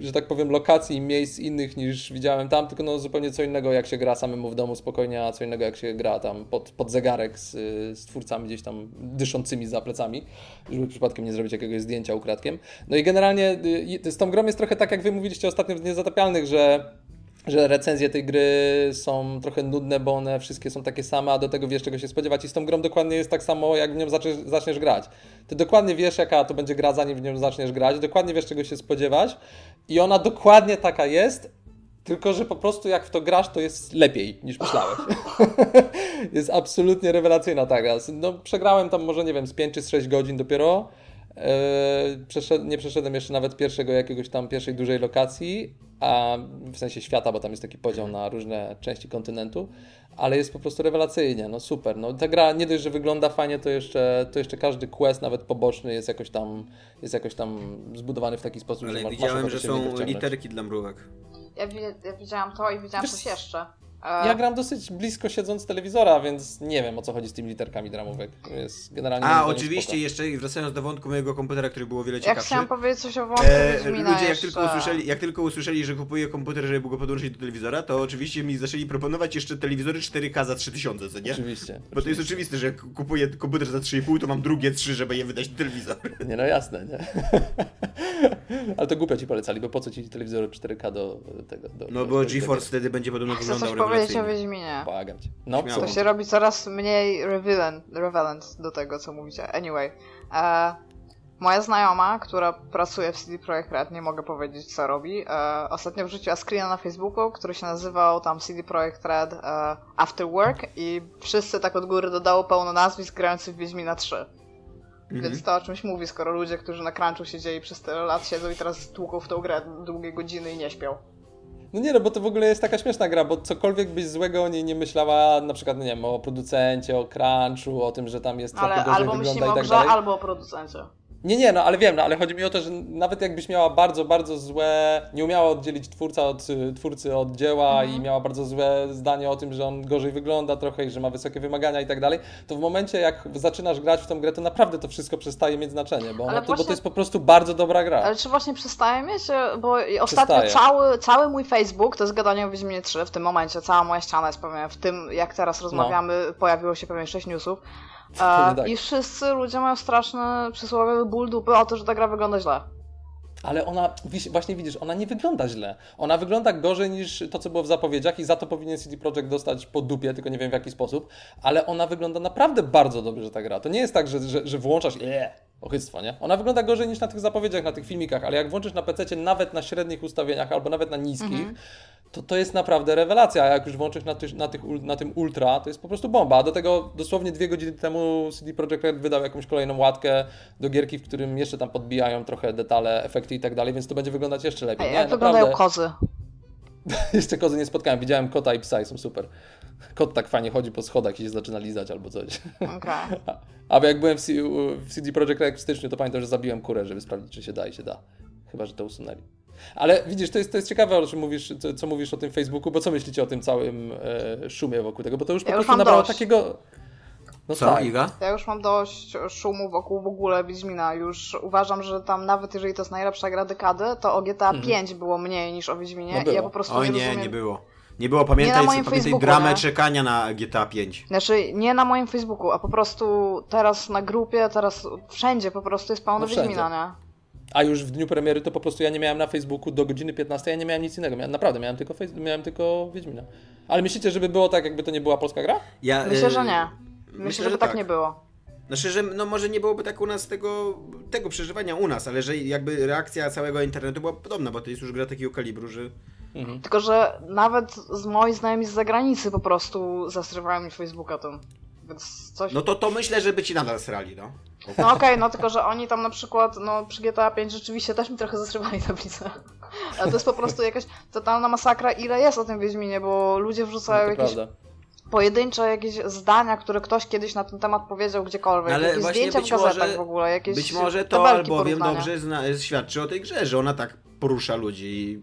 że tak powiem, lokacji i miejsc innych niż widziałem tam, tylko no zupełnie co innego jak się gra samemu w domu spokojnie, a co innego jak się gra tam pod, pod zegarek z, z twórcami gdzieś tam dyszącymi za plecami, żeby przypadkiem nie zrobić jakiegoś zdjęcia ukradkiem. No i generalnie y, z tą grą jest trochę tak jak wy mówiliście ostatnio w Niezatapialnych, że że recenzje tej gry są trochę nudne, bo one wszystkie są takie same, a do tego wiesz czego się spodziewać i z tą grą dokładnie jest tak samo, jak w nią zaczniesz, zaczniesz grać. Ty dokładnie wiesz jaka to będzie gra, zanim w nią zaczniesz grać, dokładnie wiesz czego się spodziewać i ona dokładnie taka jest, tylko że po prostu jak w to grasz, to jest lepiej niż myślałeś. jest absolutnie rewelacyjna ta gra. No, przegrałem tam może, nie wiem, z 5 czy z 6 godzin dopiero. Eee, przeszed, nie przeszedłem jeszcze nawet pierwszego jakiegoś tam pierwszej dużej lokacji, a w sensie świata, bo tam jest taki podział na różne części kontynentu, ale jest po prostu rewelacyjnie, no super. No, ta gra nie dość, że wygląda fajnie, to jeszcze, to jeszcze każdy quest, nawet poboczny, jest jakoś tam, jest jakoś tam zbudowany w taki sposób, że Ale masz, masz widziałem, ochotę że są literki dla mrówek. Ja, ja widziałam to i widziałam Wiesz coś co? jeszcze. E, Ja gram dosyć blisko siedząc telewizora, więc nie wiem o co chodzi z tymi literkami dramówek. Jest generalnie A, oczywiście, spoko. jeszcze wracając do wątku mojego komputera, który było o wiele ja ciekawszy. chciałam powiedzieć coś o wątku E, Wiedźmina ludzie jak jeszcze. tylko, usłyszeli, jak tylko usłyszeli, że kupuję komputer, żeby go podłączyć do telewizora, to oczywiście mi zaczęli proponować jeszcze telewizory 4K za 3000, co nie? Oczywiście. Bo to jest oczywiste, że jak kupuję komputer za 3,5, to mam drugie 3, żeby je wydać na telewizor. Nie no jasne, nie? Ale to głupio ci polecali, bo po co ci telewizor 4K do tego... Do, No do, bo do GeForce wtedy będzie podobno wyglądał powiedzieć o. Wiedźminie. Błagam cię. No, Śmiało. To się robi coraz mniej relevant, relevant do tego, co mówicie. Anyway, e, moja znajoma, która pracuje w CD Projekt Red, nie mogę powiedzieć co robi, e, ostatnio wrzuciła screena na Facebooku, który się nazywał tam CD Projekt Red e, After Work i wszyscy tak od góry dodało pełno nazwisk grających w Wiedźmina 3. Mhm. Więc to o czymś mówi, skoro ludzie, którzy na crunchu siedzieli przez tyle lat, siedzą i teraz tłuką w tą grę długie godziny i nie śpią. No nie no, bo to w ogóle jest taka śmieszna gra, bo cokolwiek byś złego o niej nie myślała, na przykład, no nie wiem, o producencie, o crunchu, o tym, że tam jest trochę Ale gorzej albo wygląda myślimy i o tak grze, dalej. albo o producencie. Nie, nie, no ale wiem, no ale chodzi mi o to, że nawet jakbyś miała bardzo, bardzo złe, nie umiała oddzielić twórca od, twórcy od dzieła Mhm. i miała bardzo złe zdanie o tym, że on gorzej wygląda trochę i że ma wysokie wymagania i tak dalej, to w momencie jak zaczynasz grać w tą grę, to naprawdę to wszystko przestaje mieć znaczenie, bo, ona, to, bo właśnie- to jest po prostu bardzo dobra gra. Ale czy właśnie przestaje mieć? Bo ostatnio Przestaje. cały, cały mój Facebook to jest gadanie o Wiedźminie 3. W tym momencie cała moja ściana jest pewnie w tym, jak teraz rozmawiamy, pojawiło się pewnie 6 newsów. E, tak. I wszyscy ludzie mają straszny przysłowiowy ból dupy o to, że ta gra wygląda źle. Ale ona, właśnie widzisz, ona nie wygląda źle. Ona wygląda gorzej niż to, co było w zapowiedziach i za to powinien CD Projekt dostać po dupie, tylko nie wiem w jaki sposób. Ale ona wygląda naprawdę bardzo dobrze, ta gra. To nie jest tak, że, że, że włączasz eee, ochyctwo, nie? Ona wygląda gorzej niż na tych zapowiedziach, na tych filmikach, ale jak włączysz na PC nawet na średnich ustawieniach albo nawet na niskich, to to jest naprawdę rewelacja. A jak już włączysz na, tych, na, tych, na tym ultra, to jest po prostu bomba. A do tego dosłownie dwie godziny temu CD Projekt Red wydał jakąś kolejną łatkę do gierki, w którym jeszcze tam podbijają trochę detale, efekty i tak dalej, więc to będzie wyglądać jeszcze lepiej. jak Nie, wyglądają naprawdę, kozy? jeszcze kozy nie spotkałem. Widziałem kota i psa i są super. Kot tak fajnie chodzi po schodach i się zaczyna lizać albo coś. Okej. A jak byłem w, C- w CD Projekt Red w styczniu, to pamiętam, że zabiłem kurę, żeby sprawdzić, czy się da i się da. Chyba, że to usunęli. Ale widzisz, to jest, to jest ciekawe, o czym mówisz, co, co mówisz o tym Facebooku, bo co myślicie o tym całym e, szumie wokół tego? Bo to już po Ja już prostu mam nabrało dość. takiego... No Co, tak. Iga? Ja już mam dość szumu wokół w ogóle Wiedźmina. Już uważam, że tam nawet jeżeli to jest najlepsza gra dekady, to o GTA 5 było mniej niż o Wiedźminie. No I ja było. po prostu Oj nie nie, rozumiem. nie było. Nie było, pamiętaj, moim pamiętaj Facebooku, dramę nie? czekania na GTA 5. Znaczy, nie na moim Facebooku, a po prostu teraz na grupie, teraz wszędzie po prostu jest pełno No wszędzie. Wiedźmina, nie? A już w dniu premiery to po prostu ja nie miałem na Facebooku do godziny 15, ja nie miałem nic innego. Miałem, naprawdę, miałem tylko, face, miałem tylko Wiedźmina. Ale myślicie, żeby było tak, jakby to nie była polska gra? Ja, Myślę, że nie. Myślę, żeby tak nie było. Znaczy, że no może nie byłoby tak u nas tego, tego przeżywania u nas, ale że jakby reakcja całego internetu była podobna, bo to jest już gra takiego kalibru, że Tylko, że nawet z moi znajomi z zagranicy po prostu zastrywają mi Facebooka tym. Więc coś. no to to myślę, że by ci nadal srali, no. No okej, no tylko, że oni tam na przykład, no przy GTA 5 rzeczywiście też mi trochę zasrywali tablicę. Ale to jest po prostu jakaś totalna masakra, ile jest o tym Wiedźminie, bo ludzie No, wrzucają to jakieś prawda. pojedyncze jakieś zdania, które ktoś kiedyś na ten temat powiedział gdziekolwiek. Ale jakieś właśnie zdjęcia w gazetach może- w ogóle, jakieś Być może to albowiem porównania. dobrze zna, świadczy o tej grze, że ona tak porusza ludzi.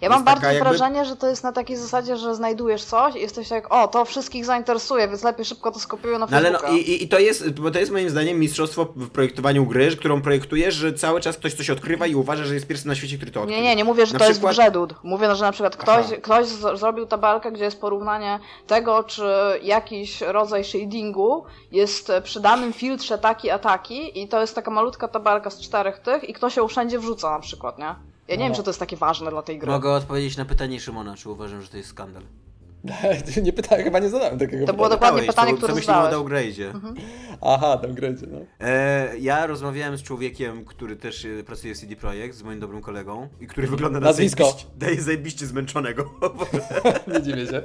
Ja mam bardzo jakby- wrażenie, że to jest na takiej zasadzie, że znajdujesz coś i jesteś jak, o, to wszystkich zainteresuje, więc lepiej szybko to skopiuję na No ale Facebooka. no i, i, i to jest, bo to jest moim zdaniem mistrzostwo w projektowaniu gry, którą projektujesz, że cały czas ktoś coś odkrywa i uważa, że jest pierwszy na świecie, który to odkrył. Nie, nie, nie mówię, że Na to przykład- jest w grze, Dud. Mówię, że na przykład ktoś, Aha. ktoś zrobił tabelkę, gdzie jest porównanie tego, czy jakiś rodzaj shadingu jest przy danym filtrze taki a taki i to jest taka malutka tabelka z czterech tych i ktoś ją wszędzie wrzuca na przykład, nie? Ja nie No. wiem, czy to jest takie ważne dla tej gry. Mogę odpowiedzieć na pytanie Szymona, czy uważam, że to jest skandal. nie pytałem, chyba nie zadałem takiego To było dokładnie pytanie, które co myślimy o zadałeś. downgrade'zie. Aha, tam grecie, no. E, ja rozmawiałem z człowiekiem, który też e, pracuje w CD Projekt, z moim dobrym kolegą i który wygląda na Nazwisko. zajebiście, daje zajebiście zmęczonego. Nie dziwię się. E,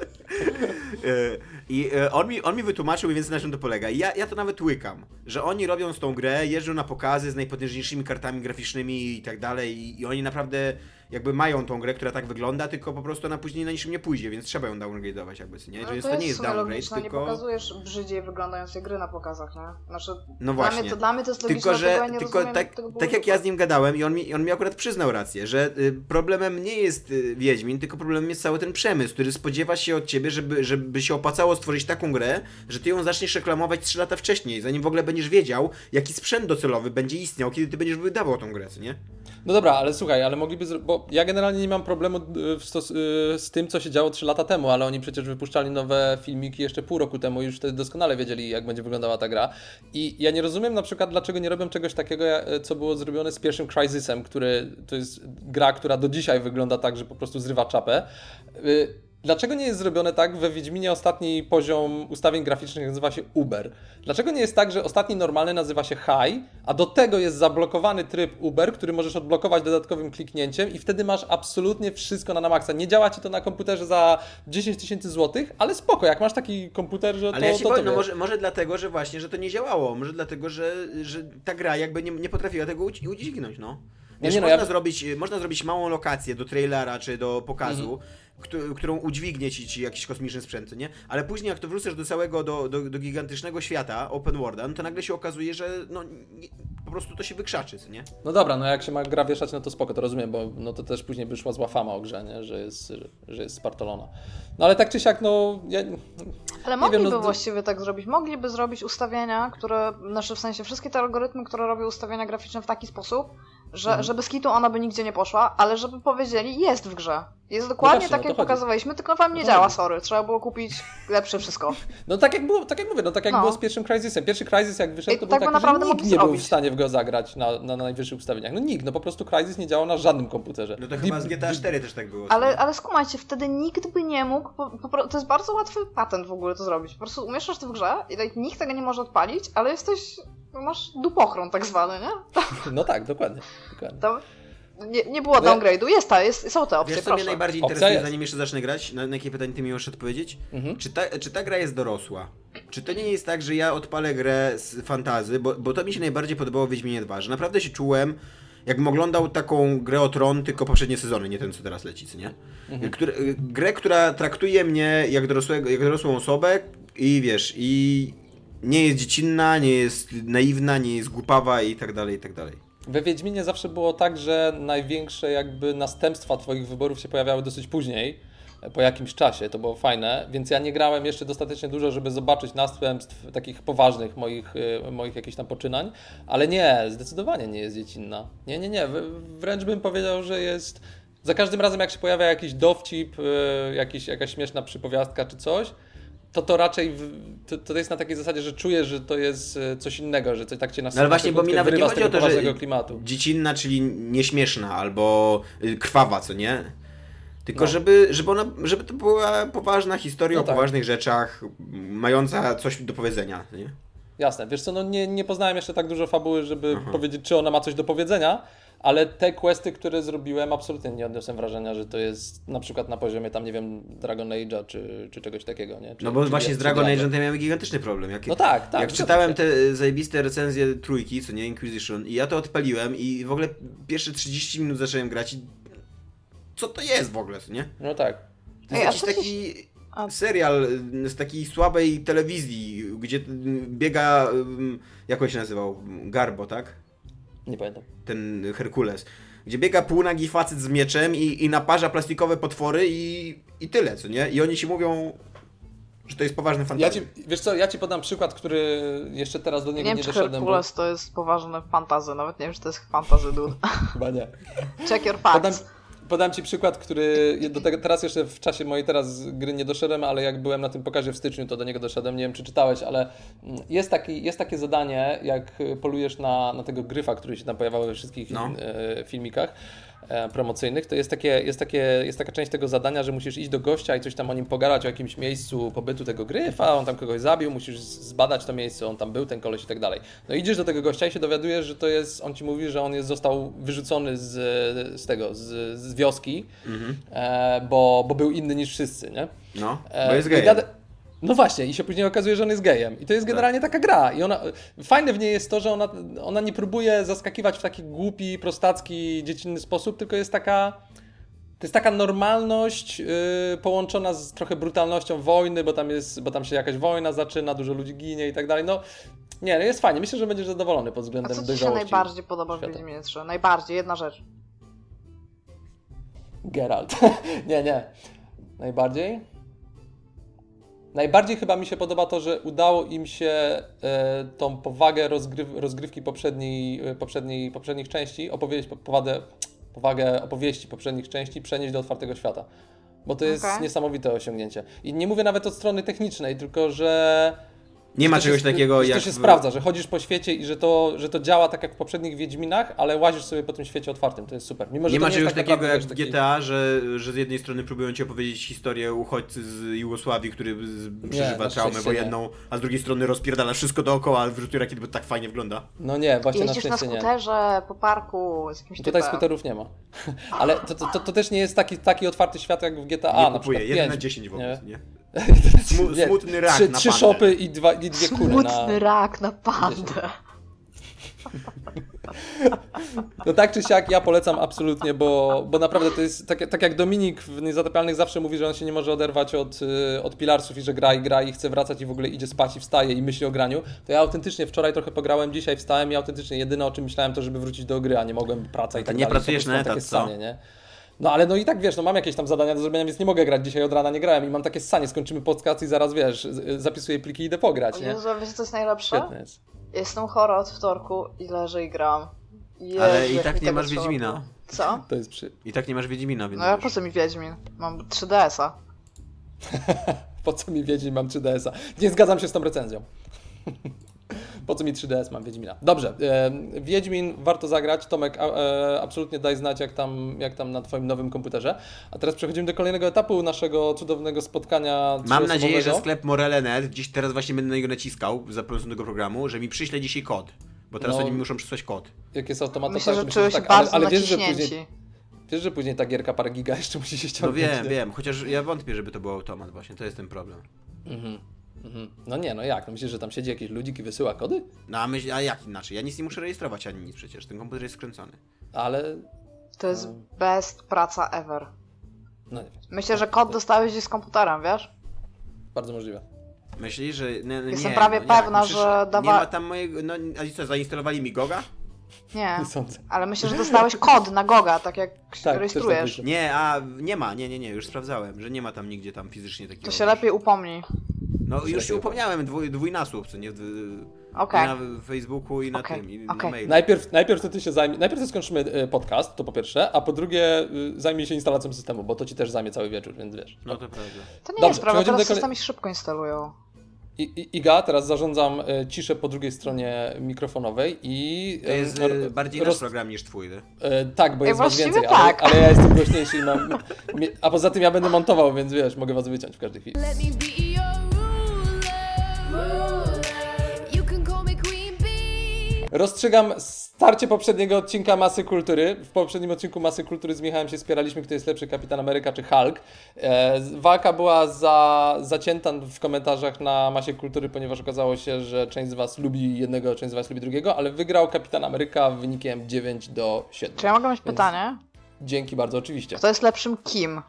I e, on mi, on mi wytłumaczył więcej na czym to polega. I ja, ja to nawet łykam, że oni robią z tą grę, jeżdżą na pokazy z najpotężniejszymi kartami graficznymi i tak dalej i, i oni naprawdę jakby mają tą grę, która tak wygląda, tylko po prostu ona później na niczym nie pójdzie, więc trzeba ją downgrade'ować jakby, nie? No Więc to to jest nie jest downgrade, logiczne, tylko... nie pokazujesz brzydziej wyglądającej gry na pokazach, nie? Znaczy, No dla, właśnie. mnie to, dla mnie to jest logiczne, Tylko, że ja nie tylko tak, tak jak ja z nim gadałem i on mi, on mi akurat przyznał rację, że y, problemem nie jest y, Wiedźmin, tylko problemem jest cały ten przemysł, który spodziewa się od ciebie, żeby, żeby się opłacało stworzyć taką grę, że ty ją zaczniesz reklamować 3 lata wcześniej, zanim w ogóle będziesz wiedział, jaki sprzęt docelowy będzie istniał, kiedy ty będziesz wydawał tą grę, nie? No dobra, ale słuchaj, ale mogliby. Zro... Ja generalnie nie mam problemu stos... y, z tym, co się działo 3 lata temu, ale oni przecież wypuszczali nowe filmiki jeszcze pół roku temu już wtedy doskonale wiedzieli, jak będzie wyglądała ta gra. I ja nie rozumiem na przykład, dlaczego nie robią czegoś takiego, ja- co było zrobione z pierwszym Crysisem, który to jest gra, która do dzisiaj wygląda tak, że po prostu zrywa czapę. Dlaczego nie jest zrobione tak? We Wiedźminie ostatni poziom ustawień graficznych nazywa się Uber. Dlaczego nie jest tak, że ostatni normalny nazywa się High, a do tego jest zablokowany tryb Uber, który możesz odblokować dodatkowym kliknięciem i wtedy masz absolutnie wszystko na, na maksa. Nie działa ci to na komputerze za 10 tysięcy złotych, ale spoko, jak masz taki komputer, że to, Ale ja ci to, powiem, to no może, może dlatego, że właśnie, że to nie działało, może dlatego, że, że ta gra jakby nie, nie potrafiła tego udź- udźwignąć, no. Wiesz, nie, no, można, ja- zrobić, można zrobić małą lokację do trailera czy do pokazu, Mhm. Któ- którą udźwignie ci, ci jakiś kosmiczny sprzęt, nie? Ale później jak to wrócisz do całego, do, do, do gigantycznego świata, open worlda, no to nagle się okazuje, że no, nie, po prostu to się wykrzaczy, nie? No dobra, no jak się ma gra wieszać, no to spoko, to rozumiem, bo no to też później wyszła zła fama o grze, nie? Że, jest, że jest spartolona. No ale tak czy siak, no... Ja, Ale nie mogliby wiem, no, właściwie tak zrobić. Mogliby zrobić ustawienia, które, znaczy w sensie wszystkie te algorytmy, które robią ustawienia graficzne w taki sposób, że, Mhm. żeby z kitu ona by nigdzie nie poszła, ale żeby powiedzieli, jest w grze. Jest dokładnie właśnie, tak, no jak chodzi. pokazywaliśmy, tylko wam nie No działa, chodzi. sorry. Trzeba było kupić lepsze wszystko. No tak jak było, tak jak mówię, no tak jak No. było z pierwszym Crysisem. Pierwszy Crysis jak wyszedł, I to tak był by taki, że naprawdę nikt nie był w zrobić. stanie w go zagrać na, na najwyższych ustawieniach. No nikt, no po prostu Crysis nie działał na żadnym komputerze. No to Deep- chyba z GTA 4 też tak było. Ale, ale skumajcie, wtedy nikt by nie mógł, po, po, to jest bardzo łatwy patent w ogóle to zrobić. Po prostu umieszczasz to w grze i tak nikt tego nie może odpalić, ale jesteś, no masz dupochron tak zwany, nie? No tak, dokładnie. dokładnie. To nie, nie było No downgrade'u, jest, ta, jest, są te opcje, Wiesz co mnie najbardziej Opcja interesuje, jest. zanim jeszcze zacznę grać? Na, na jakie pytanie ty mi możesz odpowiedzieć? Mhm. Czy, ta, czy ta gra jest dorosła? Czy to nie jest tak, że ja odpalę grę z fantazy, bo, bo to mi się najbardziej podobało w Wiedźminie 2, że naprawdę się czułem, jakbym oglądał taką grę o tron, tylko poprzednie sezony, nie ten, co teraz leci, co nie? Które, y, grę, która traktuje mnie jak, dorosłego, jak dorosłą osobę i wiesz, i nie jest dziecinna, nie jest naiwna, nie jest głupawa i tak dalej, i tak dalej. We Wiedźminie zawsze było tak, że największe jakby następstwa twoich wyborów się pojawiały dosyć później, po jakimś czasie, to było fajne, więc ja nie grałem jeszcze dostatecznie dużo, żeby zobaczyć następstw takich poważnych moich, e, moich jakichś tam poczynań, ale nie, zdecydowanie nie jest dziecinna. Nie, nie, nie, wręcz bym powiedział, że jest... Za każdym razem jak się pojawia jakiś dowcip, e, jakiś, jakaś śmieszna przypowiastka czy coś, to to raczej to, to jest na takiej zasadzie, że czujesz, że to jest e, coś innego, że coś tak cię na No ale właśnie, bo mi nawet nie chodzi o to, że klimatu. dziecinna, czyli nieśmieszna albo y, krwawa, co nie? Tylko No. żeby, żeby, ona, żeby to była poważna historia No o tak. poważnych rzeczach, mająca coś do powiedzenia, nie? Jasne, wiesz co, no nie, nie poznałem jeszcze tak dużo fabuły, żeby powiedzieć, czy ona ma coś do powiedzenia, ale te questy, które zrobiłem, absolutnie nie odniosłem wrażenia, że to jest na przykład na poziomie tam, nie wiem, Dragon Age'a czy, czy czegoś takiego, nie? Czy, No bo właśnie z Dragon Diablo. Age miałem gigantyczny problem. Jak, No tak, tak, Jak zgadzam czytałem te zajebiste recenzje trójki, co nie, Inquisition, i ja to odpaliłem i w ogóle pierwsze 30 minut zacząłem grać i co to jest w ogóle, co nie? No tak. To jest jakiś taki a- serial z takiej słabej telewizji, gdzie y, biega, y, jak on się nazywał? Garbo, tak? Nie pamiętam. Ten Herkules. Gdzie biega półnagi facet z mieczem i, i naparza plastikowe potwory i, i tyle, co nie? I oni ci mówią, że to jest poważny Ja fantazja. ci, wiesz co, ja ci podam przykład, który jeszcze teraz do Nie niego wiem, nie, doszedłem. Bo... Herkules to jest poważne fantazy, nawet nie wiem, czy to jest fantazy dude. Chyba nie. Check your facts. podam Ci przykład, który do tego, teraz jeszcze w czasie mojej teraz gry nie doszedłem, ale jak byłem na tym pokazie w styczniu, to do niego doszedłem. Nie wiem, czy czytałeś, ale mm, jest, taki, jest takie zadanie, jak polujesz na, na tego gryfa, który się tam pojawiał we wszystkich No. e, filmikach promocyjnych, to jest, takie, jest, takie, jest taka część tego zadania, że musisz iść do gościa i coś tam o nim pogadać, o jakimś miejscu pobytu tego gryfa, on tam kogoś zabił, musisz zbadać to miejsce, on tam był, ten koleś i tak dalej. No idziesz do tego gościa i się dowiadujesz, że to jest, on ci mówi, że on jest, został wyrzucony z, z tego, z, z wioski, e, bo, bo był inny niż wszyscy, nie? No, E, bo jest gada- No właśnie, i się później okazuje, że on jest gejem. I to jest generalnie taka gra. I ona. Fajne w niej jest to, że ona, ona nie próbuje zaskakiwać w taki głupi, prostacki, dziecinny sposób, tylko jest taka. To jest taka normalność yy, połączona z trochę brutalnością wojny, bo tam, jest, bo tam się jakaś wojna zaczyna, dużo ludzi ginie i tak dalej. No nie, no jest fajnie. Myślę, że będziesz zadowolony pod A względem co ci się dojrzałości. najbardziej podoba w. Wiedźminie 3? Najbardziej, jedna rzecz. Geralt. nie, nie. Najbardziej? Najbardziej chyba mi się podoba to, że udało im się e, tą powagę rozgryw rozgrywki poprzedniej, e, poprzedniej, poprzednich części, opowieść, powagę, powagę opowieści poprzednich części przenieść do otwartego świata. Bo to jest Okej. niesamowite osiągnięcie. I nie mówię nawet od strony technicznej, tylko że Nie ma czegoś się, takiego że jak... to się w- sprawdza, że chodzisz po świecie i że to, że to działa tak jak w poprzednich Wiedźminach, ale łazisz sobie po tym świecie otwartym. To jest super. Mimo, że Nie ma nie czegoś tak takiego jak w taki- GTA, że, że z jednej strony próbują ci opowiedzieć historię uchodźcy z Jugosławii, który z, przeżywa na traumę szczęście nie. wojenną, a z drugiej strony rozpierdala wszystko dookoła, ale w rakiet, bo tak fajnie wygląda. No nie, właśnie na Jeździsz na szczęście nie. skuterze po parku z jakimś Tutaj typem. skuterów nie ma. Ale to, to, to, to też nie jest taki, taki otwarty świat jak w GTA Nie na kupuję, przykład 1 na 5, 10 w ogóle, nie? Nie? Smu, Nie, smutny rak Trzy, na trzy pandę. shopy i, dwa, i dwie kury Smutny na... rak na pandę. No tak czy siak ja polecam absolutnie, bo, bo naprawdę to jest, tak, tak jak Dominik w Niezatapialnych zawsze mówi, że on się nie może oderwać od, y, od pilarsów i że gra i gra i chce wracać i w ogóle idzie spać i wstaje i myśli o graniu, to ja autentycznie wczoraj trochę pograłem, dzisiaj wstałem i autentycznie jedyne o czym myślałem to, żeby wrócić do gry, a nie mogłem praca i tak nie dalej. pracujesz Po prostu na etat, takie co? sanie, nie? No ale no i tak wiesz, no mam jakieś tam zadania do zrobienia, więc nie mogę grać. Dzisiaj od rana nie grałem i mam takie sanie, skończymy podcast i zaraz wiesz, z- zapisuję pliki i idę pograć, nie? Jezu, wiecie co jest najlepsze? Świetne jest. Jestem chora od wtorku i leżę i gram. Jezu, Ale i tak nie masz Wiedźmina. Co? To jest przy... I tak nie masz Wiedźmina, więc No ja wiesz. po co mi Wiedźmin? Mam 3DS-a. Po co mi Wiedźmin, mam 3DS-a? Nie zgadzam się z tą recenzją. po co mi 3DS, mam Wiedźmina. Dobrze, e, Wiedźmin warto zagrać. Tomek, a, e, absolutnie daj znać, jak tam, jak tam na Twoim nowym komputerze. A teraz przechodzimy do kolejnego etapu naszego cudownego spotkania. Mam nadzieję, że sklep Morele.net, dziś teraz właśnie będę na niego naciskał za pomocą tego programu, że mi przyśle dzisiaj kod. Bo teraz No. oni mi muszą przysłać kod. Jak jest automat, to Myślę, tak, że się tak, ale, bardzo ale wiesz, że później, wiesz, że później ta gierka parę giga jeszcze musi się No ściągnąć. wiem, nie? wiem, chociaż ja wątpię, żeby to był automat właśnie, to jest ten problem. Mhm. Mhm. No nie, no jak? No myślisz, że tam siedzi jakiś ludzik i wysyła kody? No a, myśl, a jak inaczej? Ja nic nie muszę rejestrować ani nic przecież, ten komputer jest skręcony. Ale... To jest best praca ever. No nie wiem, Myślę, że kod dostałeś gdzieś z komputerem, wiesz? bardzo możliwe. Myślisz, że... Nie, nie, Jestem no prawie jak? pewna, Przecież że Nie dawa- ma tam mojego... No, a i co, zainstalowali mi Goga? Nie. Nie. Ale myślę, że dostałeś kod na Goga, tak jak też tak rejestrujesz. Nie, a nie ma, nie, nie, nie, już sprawdzałem, że nie ma tam nigdzie tam fizycznie takiego... To się lepiej upomnij. No już się upomniałem dwój, dwójnasób, co nie? W, Okej. i na Facebooku i na Okej, tym, i okej. na mailu. Najpierw, najpierw to ty się zajmie, najpierw to skończymy e, podcast, to po pierwsze, a po drugie y, zajmij się instalacją systemu, bo to ci też zajmie cały wieczór, więc wiesz. No to prawda. To nie Dobrze, jest prawda, teraz systemy się szybko instalują. I, I, Iga, teraz zarządzam e, ciszę po drugiej stronie mikrofonowej i... To jest e, e, bardziej nasz roz- program niż twój, nie? e, Tak, bo Ej, jest was więcej, tak. ale, ale ja jestem głośniejszy i mam... A poza tym ja będę montował, więc wiesz, mogę was wyciąć w każdej chwili. Rozstrzygam starcie poprzedniego odcinka Masy Kultury. W poprzednim odcinku Masy Kultury z Michałem się spieraliśmy, kto jest lepszy, Kapitan Ameryka czy Hulk. E, walka była za, zacięta w komentarzach na Masie Kultury, ponieważ okazało się, że część z Was lubi jednego, część z Was lubi drugiego, ale wygrał Kapitan Ameryka wynikiem 9 do 7. Czy ja mogę mieć Więc- pytanie? Dzięki bardzo, oczywiście. Kto jest lepszym kim?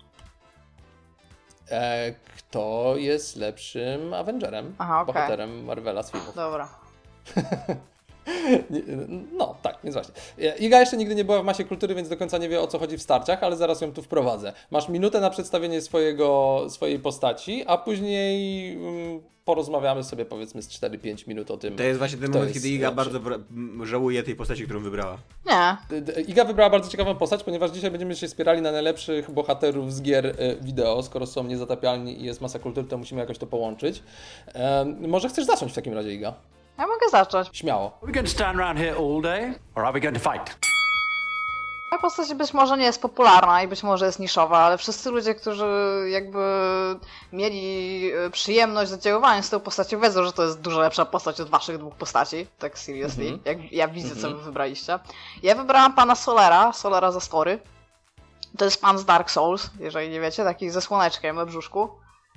E, kto jest lepszym Avengerem? Aha, okej. Bohaterem Marvela z filmów. Dobra. No, tak, więc właśnie. Iga jeszcze nigdy nie była w masie kultury, więc do końca nie wie o co chodzi w starciach, ale zaraz ją tu wprowadzę. Masz minutę na przedstawienie swojego, swojej postaci, a później mm, porozmawiamy sobie powiedzmy z 4-5 minut o tym. To jest właśnie ten moment, jest kiedy Iga bardzo żałuje tej postaci, którą wybrała. Nie. Iga wybrała bardzo ciekawą postać, ponieważ dzisiaj będziemy się spierali na najlepszych bohaterów z gier e, wideo. Skoro są niezatapialni i jest masa kultury, to musimy jakoś to połączyć. Em, może chcesz zacząć w takim razie, Iga? Ja mogę zacząć. Śmiało. Are we going to stand around here all day, or are we going to fight? Moja postać być może nie jest popularna i być może jest niszowa, ale wszyscy ludzie, którzy jakby mieli e, przyjemność oddziaływania z tą postacią, wiedzą, że to jest dużo lepsza postać od waszych dwóch postaci, tak seriously, Mhm. jak ja widzę, co Mhm. wy wybraliście. Ja wybrałam pana Solera, Solera za story. To jest pan z Dark Souls, jeżeli nie wiecie, taki ze słoneczkiem na brzuszku.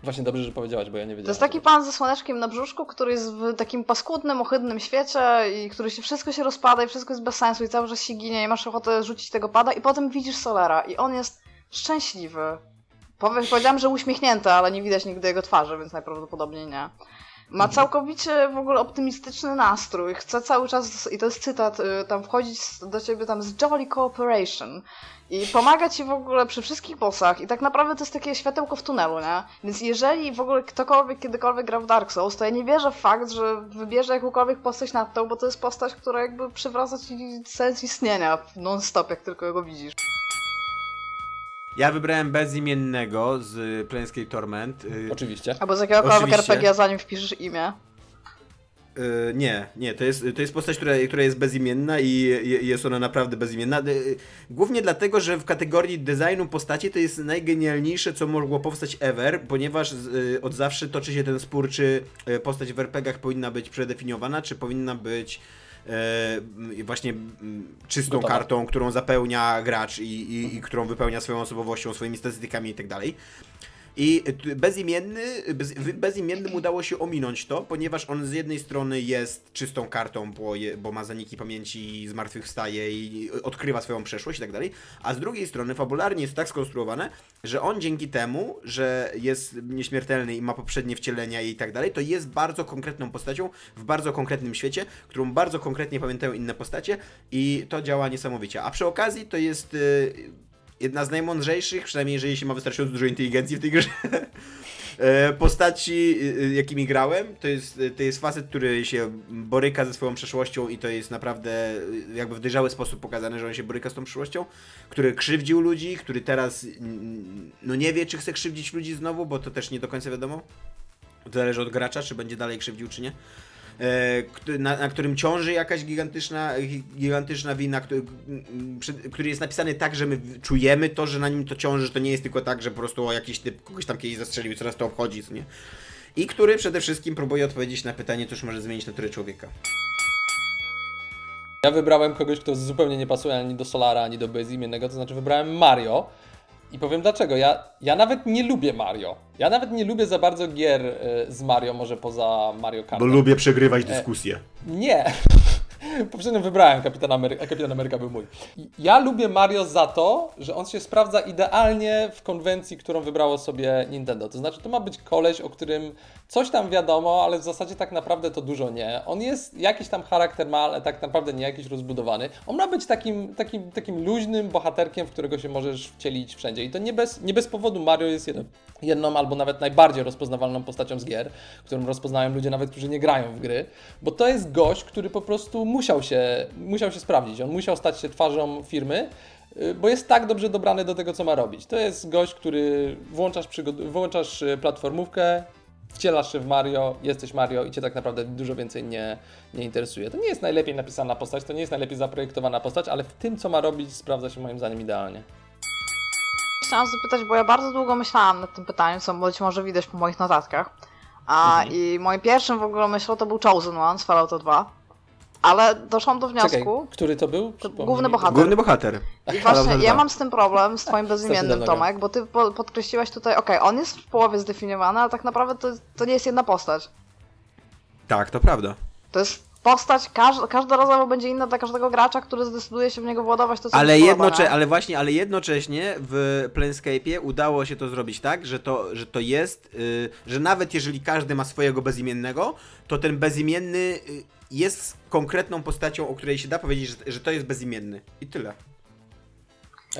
Właśnie dobrze, że powiedziałaś, bo ja nie To wiedziałem. jest taki pan ze słoneczkiem na brzuszku, który jest w takim paskudnym, ohydnym świecie i który się wszystko się rozpada i wszystko jest bez sensu i cały czas się ginie i masz ochotę rzucić tego pada i potem widzisz Solera i on jest szczęśliwy. Powie- Powiedziałam, że uśmiechnięty, ale nie widać nigdy jego twarzy, więc najprawdopodobniej nie. Ma całkowicie w ogóle optymistyczny nastrój. Chce cały czas, i to jest cytat, y, tam wchodzić do ciebie tam z Jolly Cooperation. I pomaga ci w ogóle przy wszystkich bossach. I tak naprawdę to jest takie światełko w tunelu, nie? Więc jeżeli w ogóle ktokolwiek kiedykolwiek gra w Dark Souls, to ja nie wierzę w fakt, że wybierze jakąkolwiek postać nad tą, bo to jest postać, która jakby przywraca ci sens istnienia non-stop, jak tylko go widzisz. Ja wybrałem bezimiennego z Planescape Torment. y, Oczywiście. Albo z jakiegokolwiek Oczywiście. RPG, zanim wpiszesz imię. Y, nie, nie, to jest, to jest postać, która, która jest bezimienna i je- jest ona naprawdę bezimienna. Y, Głównie dlatego, że w kategorii designu postaci to jest najgenialniejsze, co mogło powstać ever, ponieważ y, od zawsze toczy się ten spór, czy postać w RPGach powinna być przedefiniowana, czy powinna być e, właśnie czystą Gotowa. kartą, którą zapełnia gracz i, i, i którą wypełnia swoją osobowością, swoimi statystykami i tak. I bezimienny, bez, bezimiennym udało się ominąć to, ponieważ on z jednej strony jest czystą kartą, bo, je, bo ma zaniki pamięci, zmartwychwstaje i odkrywa swoją przeszłość i tak dalej, a z drugiej strony fabularnie jest tak skonstruowane, że on dzięki temu, że jest nieśmiertelny i ma poprzednie wcielenia i tak dalej, to jest bardzo konkretną postacią w bardzo konkretnym świecie, którą bardzo konkretnie pamiętają inne postacie i to działa niesamowicie. A przy okazji to jest y, jedna z najmądrzejszych, przynajmniej jeżeli się ma wystarczająco dużo inteligencji w tej grze, e, postaci, y, y, jakimi grałem. To jest, to jest facet, który się boryka ze swoją przeszłością i to jest naprawdę jakby w dojrzały sposób pokazane, że on się boryka z tą przeszłością, który krzywdził ludzi, który teraz no nie wie, czy chce krzywdzić ludzi znowu, bo to też nie do końca wiadomo. To zależy od gracza, czy będzie dalej krzywdził, czy nie. E, na, na którym ciąży jakaś gigantyczna, gi- gigantyczna wina, który, który jest napisany tak, że my czujemy to, że na nim to ciąży, to nie jest tylko tak, że po prostu o jakiś typ kogoś tam kiedyś zastrzelił, co nas to obchodzi, co nie? I który przede wszystkim próbuje odpowiedzieć na pytanie, cóż może zmienić naturę człowieka. Ja wybrałem kogoś, kto zupełnie nie pasuje ani do Solara, ani do bezimiennego, to znaczy wybrałem Mario. I powiem dlaczego. Ja, ja nawet nie lubię Mario. Ja nawet nie lubię za bardzo gier y, z Mario, może poza Mario Kart. lubię przegrywać dyskusję. Nie. Poprzednio wybrałem Kapitan Ameryka, Kapitan Ameryka był mój. Ja lubię Mario za to, że on się sprawdza idealnie w konwencji, którą wybrało sobie Nintendo. To znaczy, to ma być koleś, o którym coś tam wiadomo, ale w zasadzie tak naprawdę to dużo nie. On jest, jakiś tam charakter ma, ale tak naprawdę nie jakiś rozbudowany. On ma być takim, takim, takim luźnym bohaterkiem, w którego się możesz wcielić wszędzie. I to nie bez, nie bez powodu Mario jest jedno, jedną albo nawet najbardziej rozpoznawalną postacią z gier, którą rozpoznają ludzie nawet, którzy nie grają w gry, bo to jest gość, który po prostu musiał się, musiał się sprawdzić. On musiał stać się twarzą firmy, y, bo jest tak dobrze dobrany do tego, co ma robić. To jest gość, który włączasz, przygod- włączasz y, platformówkę, wcielasz się w Mario, jesteś Mario i cię tak naprawdę dużo więcej nie, nie interesuje. To nie jest najlepiej napisana postać, to nie jest najlepiej zaprojektowana postać, ale w tym, co ma robić, sprawdza się moim zdaniem idealnie. Chciałam zapytać, bo ja bardzo długo myślałam nad tym pytaniem, co być może widać po moich notatkach. A i moim pierwszym w ogóle myślą to był Chosen One z Fallouta 2. Ale doszłam do wniosku. Czekaj, który to był? Przypomnij główny bohater. Główny bohater. I właśnie ja 2. mam z tym problem, z twoim bezimiennym Tomek, bo ty po, podkreśliłaś tutaj, okej, on jest w połowie zdefiniowany, ale tak naprawdę to, to nie jest jedna postać. Tak, to prawda. To jest postać, każ, każdorazowo będzie inna dla każdego gracza, który zdecyduje się w niego władować to, co Ale, jednocze- ale właśnie, ale jednocześnie w Planescape'ie udało się to zrobić tak, że to, że to jest, y, że nawet jeżeli każdy ma swojego bezimiennego, to ten bezimienny y, jest konkretną postacią, o której się da powiedzieć, że, że to jest bezimienny. I tyle.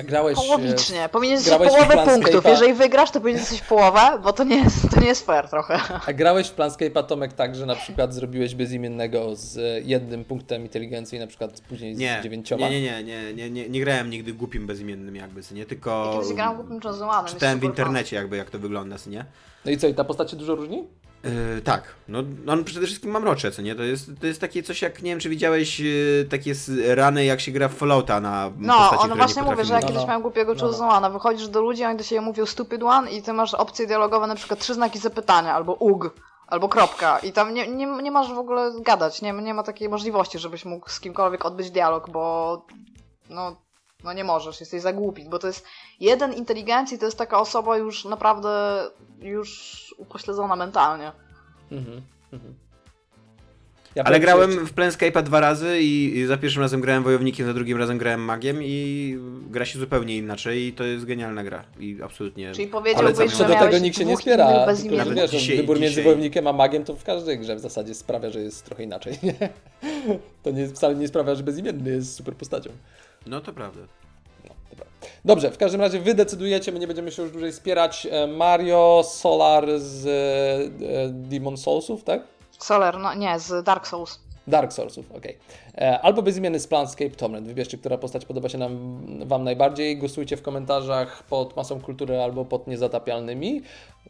A grałeś... e, Połowicznie. Powinien być grałeś w połowę punktów. Jeżeli wygrasz, to powinien coś połowę, bo to nie jest, to nie jest fair trochę. A grałeś w Planscape'a Tomek tak, że na przykład zrobiłeś bezimiennego z e, jednym punktem inteligencji, na przykład później z Nie, dziewięcioma? nie, nie, nie, nie, nie, nie, nie grałem nigdy głupim bezimiennym jakby, nie, tylko Kiedyś grałam głupim Chosen czytałem w internecie jakby jak to wygląda, nie. No i co, i ta postać się dużo różni? Yy, tak, no on przede wszystkim ma mrocze, co nie? To jest, to jest takie coś jak, nie wiem czy widziałeś yy, takie rany jak się gra w Fallouta na No, postaci, on które właśnie nie mówi, że ja kiedyś no. miałem głupiego No, Chosen One'a. Wychodzisz do ludzi, oni do siebie mówią stupid one i ty masz opcje dialogowe, na przykład trzy znaki zapytania, albo ug, albo kropka. I tam nie, nie, nie masz w ogóle gadać, nie, nie ma takiej możliwości, żebyś mógł z kimkolwiek odbyć dialog, bo no, No nie możesz, jesteś za głupi, bo to jest jeden inteligencji, to jest taka osoba już naprawdę już upośledzona mentalnie. Mhm, mhm. Ja Ale grałem jeszcze- w Planescape'a dwa razy i, i za pierwszym razem grałem wojownikiem, za drugim razem grałem magiem i gra się zupełnie inaczej i to jest genialna gra i absolutnie... Czyli Ale powiedziałbyś, co że do miałeś tego nikt się nie spiera. Tylko, że wiesz, no, Dzisiaj- wybór między wojownikiem a magiem to w każdej grze w zasadzie sprawia, że jest trochę inaczej. Nie? To nie, wcale nie sprawia, że bezimienny jest super postacią. No to prawda. Dobra. Dobrze, w każdym razie wy decydujecie, my nie będziemy się już dłużej spierać. E, Mario, Solar z e, Demon Soulsów, tak? Solar, no nie, z Dark Souls. Dark Soulsów, okej. E, Albo bezimienny z Planscape Torment. Wybierzcie, która postać podoba się nam, Wam najbardziej. Głosujcie w komentarzach pod masą kultury albo pod niezatapialnymi.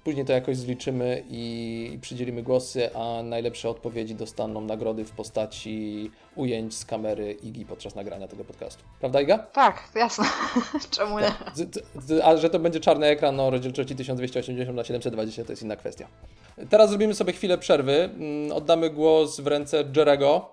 Później to jakoś zliczymy i przydzielimy głosy, a najlepsze odpowiedzi dostaną nagrody w postaci ujęć z kamery Igi podczas nagrania tego podcastu. Prawda, Iga? Tak, jasne. Czemu nie? Z- A że to będzie czarny ekran o rozdzielczości 1280 na 720 to jest inna kwestia. Teraz zrobimy sobie chwilę przerwy. Mm, Oddamy głos w ręce Jerego,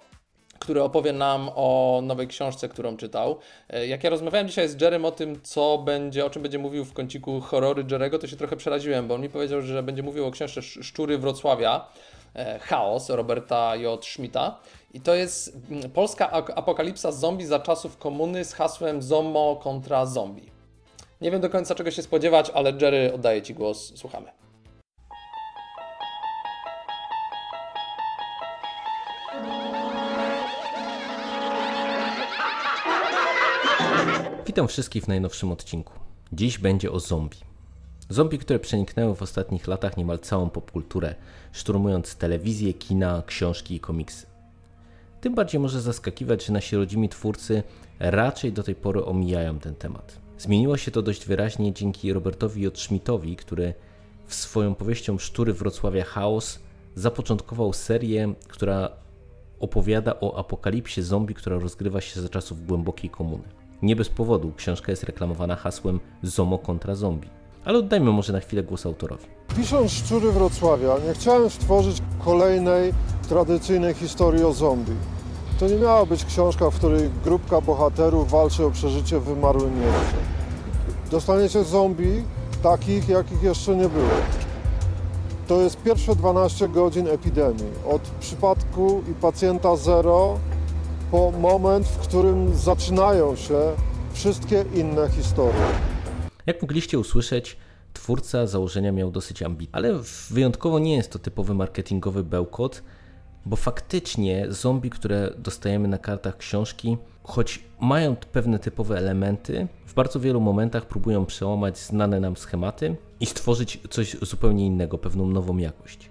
który opowie nam o nowej książce, którą czytał. E, Jak ja rozmawiałem dzisiaj z Jerem o tym, co będzie, o czym będzie mówił w kąciku horrory Jerego, to się trochę przeraziłem, bo on mi powiedział, że będzie mówił o książce Sz- Szczury Wrocławia, e, Chaos Roberta J. Schmidta. I to jest mm, polska apokalipsa zombie za czasów komuny z hasłem Zomo kontra zombie. Nie wiem do końca czego się spodziewać, ale Jerry oddaję Ci głos, słuchamy. Witam wszystkich w najnowszym odcinku. Dziś będzie o zombie. Zombie, które przeniknęły w ostatnich latach niemal całą popkulturę, szturmując telewizję, kina, książki i komiksy. Tym bardziej może zaskakiwać, że nasi rodzimi twórcy raczej do tej pory omijają ten temat. Zmieniło się to dość wyraźnie dzięki Robertowi J. Schmidtowi, który w swoją powieścią Szczury Wrocławia Chaos zapoczątkował serię, która opowiada o apokalipsie zombie, która rozgrywa się za czasów głębokiej komuny. Nie bez powodu książka jest reklamowana hasłem Zomo kontra zombie. Ale oddajmy może na chwilę głos autorowi. Pisząc Szczury Wrocławia, nie chciałem stworzyć kolejnej tradycyjnej historii o zombie. To nie miała być książka, w której grupka bohaterów walczy o przeżycie w wymarłym mieście. Dostaniecie zombie takich, jakich jeszcze nie było. To jest pierwsze 12 godzin epidemii. Od przypadku i pacjenta zero po moment, w którym zaczynają się wszystkie inne historie. Jak mogliście usłyszeć, twórca założenia miał dosyć ambitne, ale wyjątkowo nie jest to typowy marketingowy bełkot, bo faktycznie zombie, które dostajemy na kartach książki, choć mają pewne typowe elementy, w bardzo wielu momentach próbują przełamać znane nam schematy i stworzyć coś zupełnie innego, pewną nową jakość.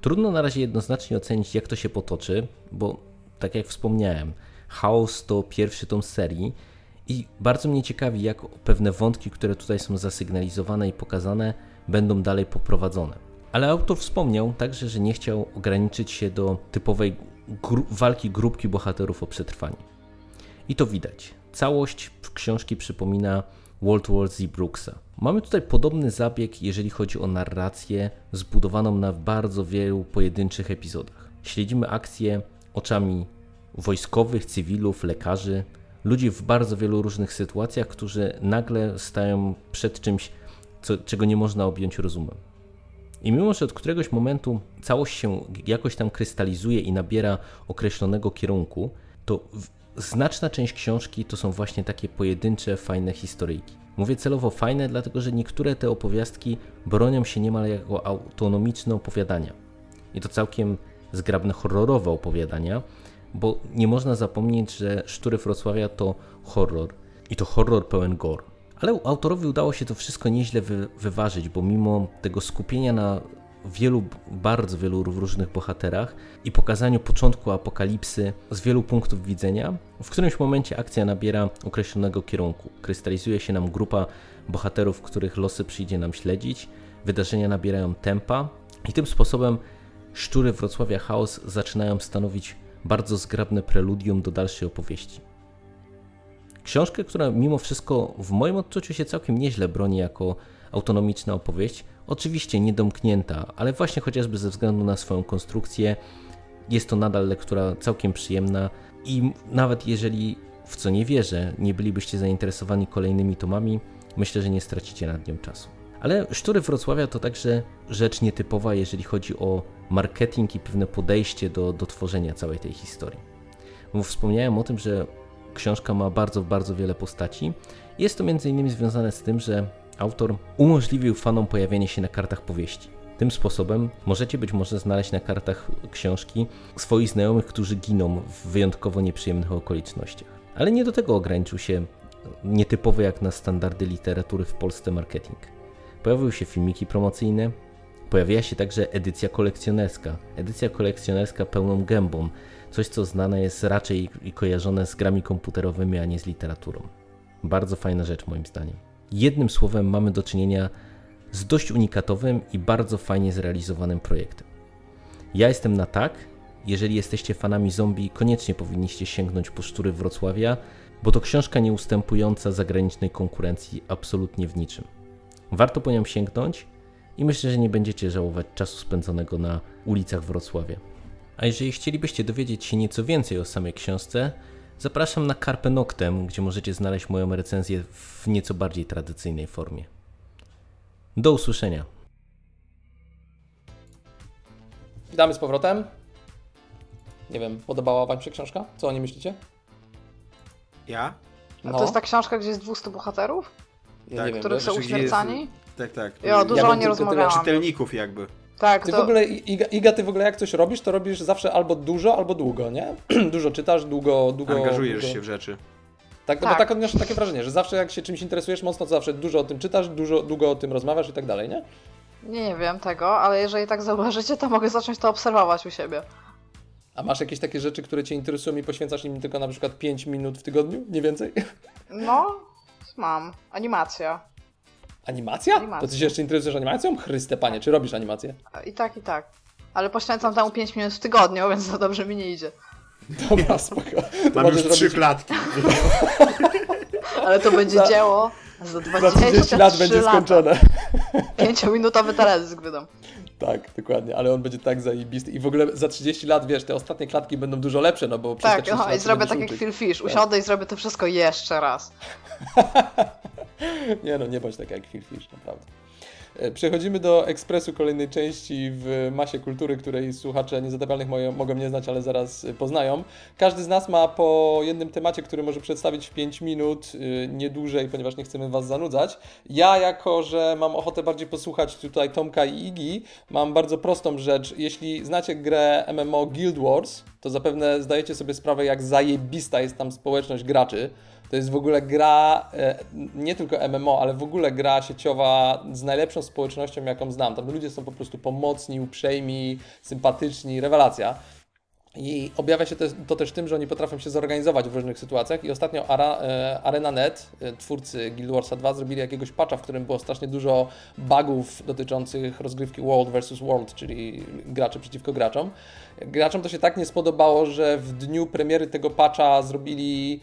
Trudno na razie jednoznacznie ocenić, jak to się potoczy, bo tak jak wspomniałem, Chaos to pierwszy tom serii i bardzo mnie ciekawi, jak pewne wątki, które tutaj są zasygnalizowane i pokazane, będą dalej poprowadzone. Ale autor wspomniał także, że nie chciał ograniczyć się do typowej gru walki grupki bohaterów o przetrwanie. I to widać. Całość książki przypomina World War Z Brooksa. Mamy tutaj podobny zabieg, jeżeli chodzi o narrację zbudowaną na bardzo wielu pojedynczych epizodach. Śledzimy akcje oczami wojskowych, cywilów, lekarzy, ludzi w bardzo wielu różnych sytuacjach, którzy nagle stają przed czymś, co, czego nie można objąć rozumem. I mimo, że od któregoś momentu całość się jakoś tam krystalizuje i nabiera określonego kierunku, to znaczna część książki to są właśnie takie pojedyncze, fajne historyjki. Mówię celowo fajne, dlatego że niektóre te opowiastki bronią się niemal jako autonomiczne opowiadania. I to całkiem zgrabne horrorowe opowiadania, bo nie można zapomnieć, że Szczury Wrocławia to horror i to horror pełen gore. Ale autorowi udało się to wszystko nieźle wy wyważyć, bo mimo tego skupienia na wielu, bardzo wielu różnych bohaterach i pokazaniu początku apokalipsy z wielu punktów widzenia, w którymś momencie akcja nabiera określonego kierunku. Krystalizuje się nam grupa bohaterów, których losy przyjdzie nam śledzić, wydarzenia nabierają tempa i tym sposobem Szczury Wrocławia Chaos zaczynają stanowić bardzo zgrabne preludium do dalszej opowieści. Książkę, która mimo wszystko w moim odczuciu się całkiem nieźle broni jako autonomiczna opowieść, oczywiście niedomknięta, ale właśnie chociażby ze względu na swoją konstrukcję jest to nadal lektura całkiem przyjemna i nawet jeżeli w co nie wierzę, nie bylibyście zainteresowani kolejnymi tomami, myślę, że nie stracicie nad nią czasu. Ale Sztury Wrocławia to także rzecz nietypowa, jeżeli chodzi o marketing i pewne podejście do, do tworzenia całej tej historii. Bo wspomniałem o tym, że książka ma bardzo, bardzo wiele postaci. Jest to m.in. związane z tym, że autor umożliwił fanom pojawienie się na kartach powieści. Tym sposobem możecie być może znaleźć na kartach książki swoich znajomych, którzy giną w wyjątkowo nieprzyjemnych okolicznościach. Ale nie do tego ograniczył się nietypowy jak na standardy literatury w Polsce marketing. Pojawiły się filmiki promocyjne, pojawiła się także edycja kolekcjonerska. Edycja kolekcjonerska pełną gębą, coś co znane jest raczej i kojarzone z grami komputerowymi, a nie z literaturą. Bardzo fajna rzecz moim zdaniem. Jednym słowem mamy do czynienia z dość unikatowym i bardzo fajnie zrealizowanym projektem. Ja jestem na tak. Jeżeli jesteście fanami zombie, koniecznie powinniście sięgnąć po Sztury Wrocławia, bo to książka nie ustępująca zagranicznej konkurencji absolutnie w niczym. Warto po nią sięgnąć i myślę, że nie będziecie żałować czasu spędzonego na ulicach Wrocławia. A jeżeli chcielibyście dowiedzieć się nieco więcej o samej książce, zapraszam na Carpe Noctem, gdzie możecie znaleźć moją recenzję w nieco bardziej tradycyjnej formie. Do usłyszenia. Witamy z powrotem. Nie wiem, podobała Wam się książka? Co o niej myślicie? Ja? A to jest ta książka, gdzie jest 200 bohaterów? Ja nie wiem, których są uśmiercani? Tak, tak. Ja dużo Ja o bym niej tylko tyle rozmawiałam. Czytelników jakby. Tak, Ty to... w ogóle, Iga, Iga, ty w ogóle jak coś robisz, to robisz zawsze albo dużo, albo długo, nie? dużo czytasz, długo, długo... Angażujesz długo... się w rzeczy. Tak, no Tak. bo tak odniosę takie wrażenie, że zawsze jak się czymś interesujesz mocno, to zawsze dużo o tym czytasz, dużo, długo o tym rozmawiasz i tak dalej, nie? Nie, nie wiem tego, ale jeżeli tak zauważycie, to mogę zacząć to obserwować u siebie. A masz jakieś takie rzeczy, które cię interesują i poświęcasz im tylko na przykład 5 minut w tygodniu? Nie więcej? No, mam. Animacja. Animacja? Animacja. To ty się jeszcze interesujesz animacją? Chryste panie, czy robisz animację? I tak, i tak. Ale poświęcam temu 5 minut w tygodniu, więc za dobrze mi nie idzie. Dobra, spoko. To Mam już trzy robić- klatki. Ale to będzie Za- dzieło za Za 23 30 lat będzie lata. skończone. 5-minutowy teledysk wydam. Tak, dokładnie, ale on będzie tak zajebisty. I w ogóle za 30 lat, wiesz, te ostatnie klatki będą dużo lepsze, no bo przez Tak, 30 no, lat i zrobię tak jak. Phil Fish. Tak. Usiądę i zrobię to wszystko jeszcze raz. Nie no, nie bądź tak jak Phil Fish, naprawdę. E, Przechodzimy do ekspresu kolejnej części w masie kultury, której słuchacze niezadawalnych moje- mogą nie znać, ale zaraz y, poznają. Każdy z nas ma po jednym temacie, który może przedstawić w 5 minut, y, nie dłużej, ponieważ nie chcemy Was zanudzać. Ja, jako że mam ochotę bardziej posłuchać tutaj Tomka i Igi, mam bardzo prostą rzecz. Jeśli znacie grę MMO Guild Wars, to zapewne zdajecie sobie sprawę, jak zajebista jest tam społeczność graczy. To jest w ogóle gra, e, nie tylko MMO, ale w ogóle gra sieciowa z najlepszą społecznością, jaką znam. Tam ludzie są po prostu pomocni, uprzejmi, sympatyczni, rewelacja. I objawia się to, też tym, że oni potrafią się zorganizować w różnych sytuacjach. I ostatnio Ara, e, ArenaNet, e, twórcy Guild Warsa 2, zrobili jakiegoś patcha, w którym było strasznie dużo bugów dotyczących rozgrywki World vs. World, czyli graczy przeciwko graczom. Graczom to się tak nie spodobało, że w dniu premiery tego patcha zrobili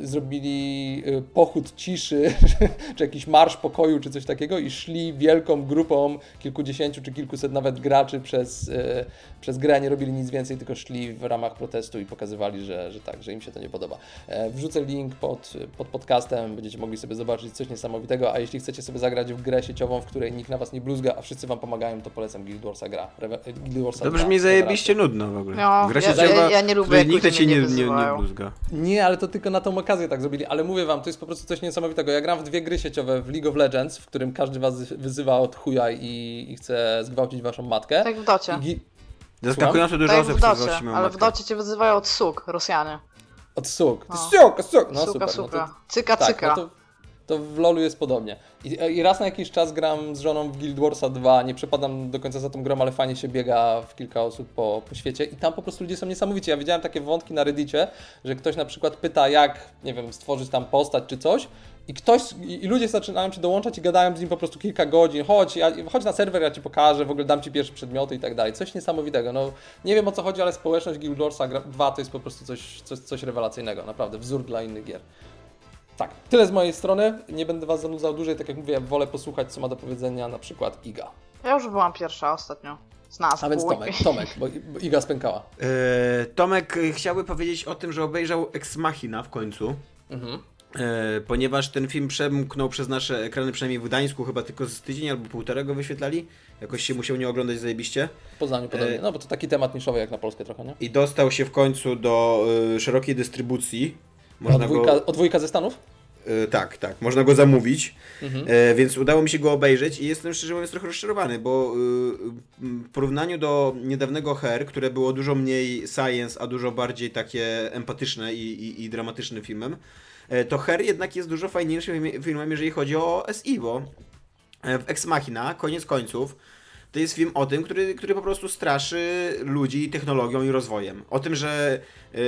zrobili e, pochód ciszy, czy jakiś marsz pokoju, czy coś takiego i szli wielką grupą kilkudziesięciu, czy kilkuset nawet graczy przez, e, przez grę, nie robili nic więcej, tylko szli w ramach protestu i pokazywali, że, że tak, że im się to nie podoba. E, Wrzucę link pod, pod podcastem, będziecie mogli sobie zobaczyć coś niesamowitego, a jeśli chcecie sobie zagrać w grę sieciową, w której nikt na Was nie bluzga, a wszyscy Wam pomagają, to polecam Guild Warsa gra. Rewe- Guild Warsa To 2, brzmi zajebiście nudno w ogóle. No, Gra ja- sieciowa, ja- ja nie lubię, nikt cię nie, nie nie, bluzga. Nie, ale to tylko na tą okazję tak zrobili. Ale mówię wam, to jest po prostu coś niesamowitego. Ja gram w dwie gry sieciowe w League of Legends, w którym każdy was wyzywa od chuja i, i chce zgwałcić waszą matkę. Tak w docie. I gi- Zaskakująco dużo Tak osób w docie, ale w matkę. docie cię wyzywają od suk, Rosjanie. Od suk. No. Suk, suk. No Suka, super. suka. No to, Cyka, tak, cyka. No to, to w LoLu jest podobnie. I, I raz na jakiś czas gram z żoną w Guild Warsa 2, nie przepadam do końca za tą grą, ale fajnie się biega w kilka osób po, po świecie i tam po prostu ludzie są niesamowici. Ja widziałem takie wątki na Reddicie, że ktoś na przykład pyta, jak, nie wiem, stworzyć tam postać czy coś i ktoś, i ludzie zaczynają się dołączać i gadają z nim po prostu kilka godzin, chodź, ja, chodź na serwer, ja ci pokażę, w ogóle dam ci pierwsze przedmioty i tak dalej. Coś niesamowitego. No, nie wiem o co chodzi, ale społeczność Guild Warsa 2 to jest po prostu coś, coś, coś rewelacyjnego, naprawdę, wzór dla innych gier. Tak, tyle z mojej strony. Nie będę Was zanudzał dłużej, tak jak mówię, wolę posłuchać, co ma do powiedzenia na przykład Iga. Ja już byłam pierwsza ostatnio. z nas. A więc. Tomek, Tomek, bo, Iga spękała. E, Tomek e, chciałby powiedzieć o tym, że obejrzał Ex Machina w końcu. Mhm. E, ponieważ ten film przemknął przez nasze ekrany, przynajmniej w Gdańsku, chyba tylko z tydzień albo półtora go wyświetlali. Jakoś się musiał nie oglądać zajebiście. W Poznaniu podobnie. E, No bo to taki temat niszowy jak na Polskę trochę, nie? I dostał się w końcu do szerokiej dystrybucji. O Można dwójka, go, o dwójka ze Stanów? E, tak, tak, można go zamówić. Mhm. E, więc udało mi się go obejrzeć i jestem szczerze mówiąc trochę rozczarowany, bo y, w porównaniu do niedawnego Her, które było dużo mniej science, a dużo bardziej takie empatyczne i, i, i dramatycznym filmem, e, to Her jednak jest dużo fajniejszym filmem, jeżeli chodzi o SI, bo w Ex Machina, koniec końców, to jest film o tym, który, który po prostu straszy ludzi technologią i rozwojem. O tym, że, yy,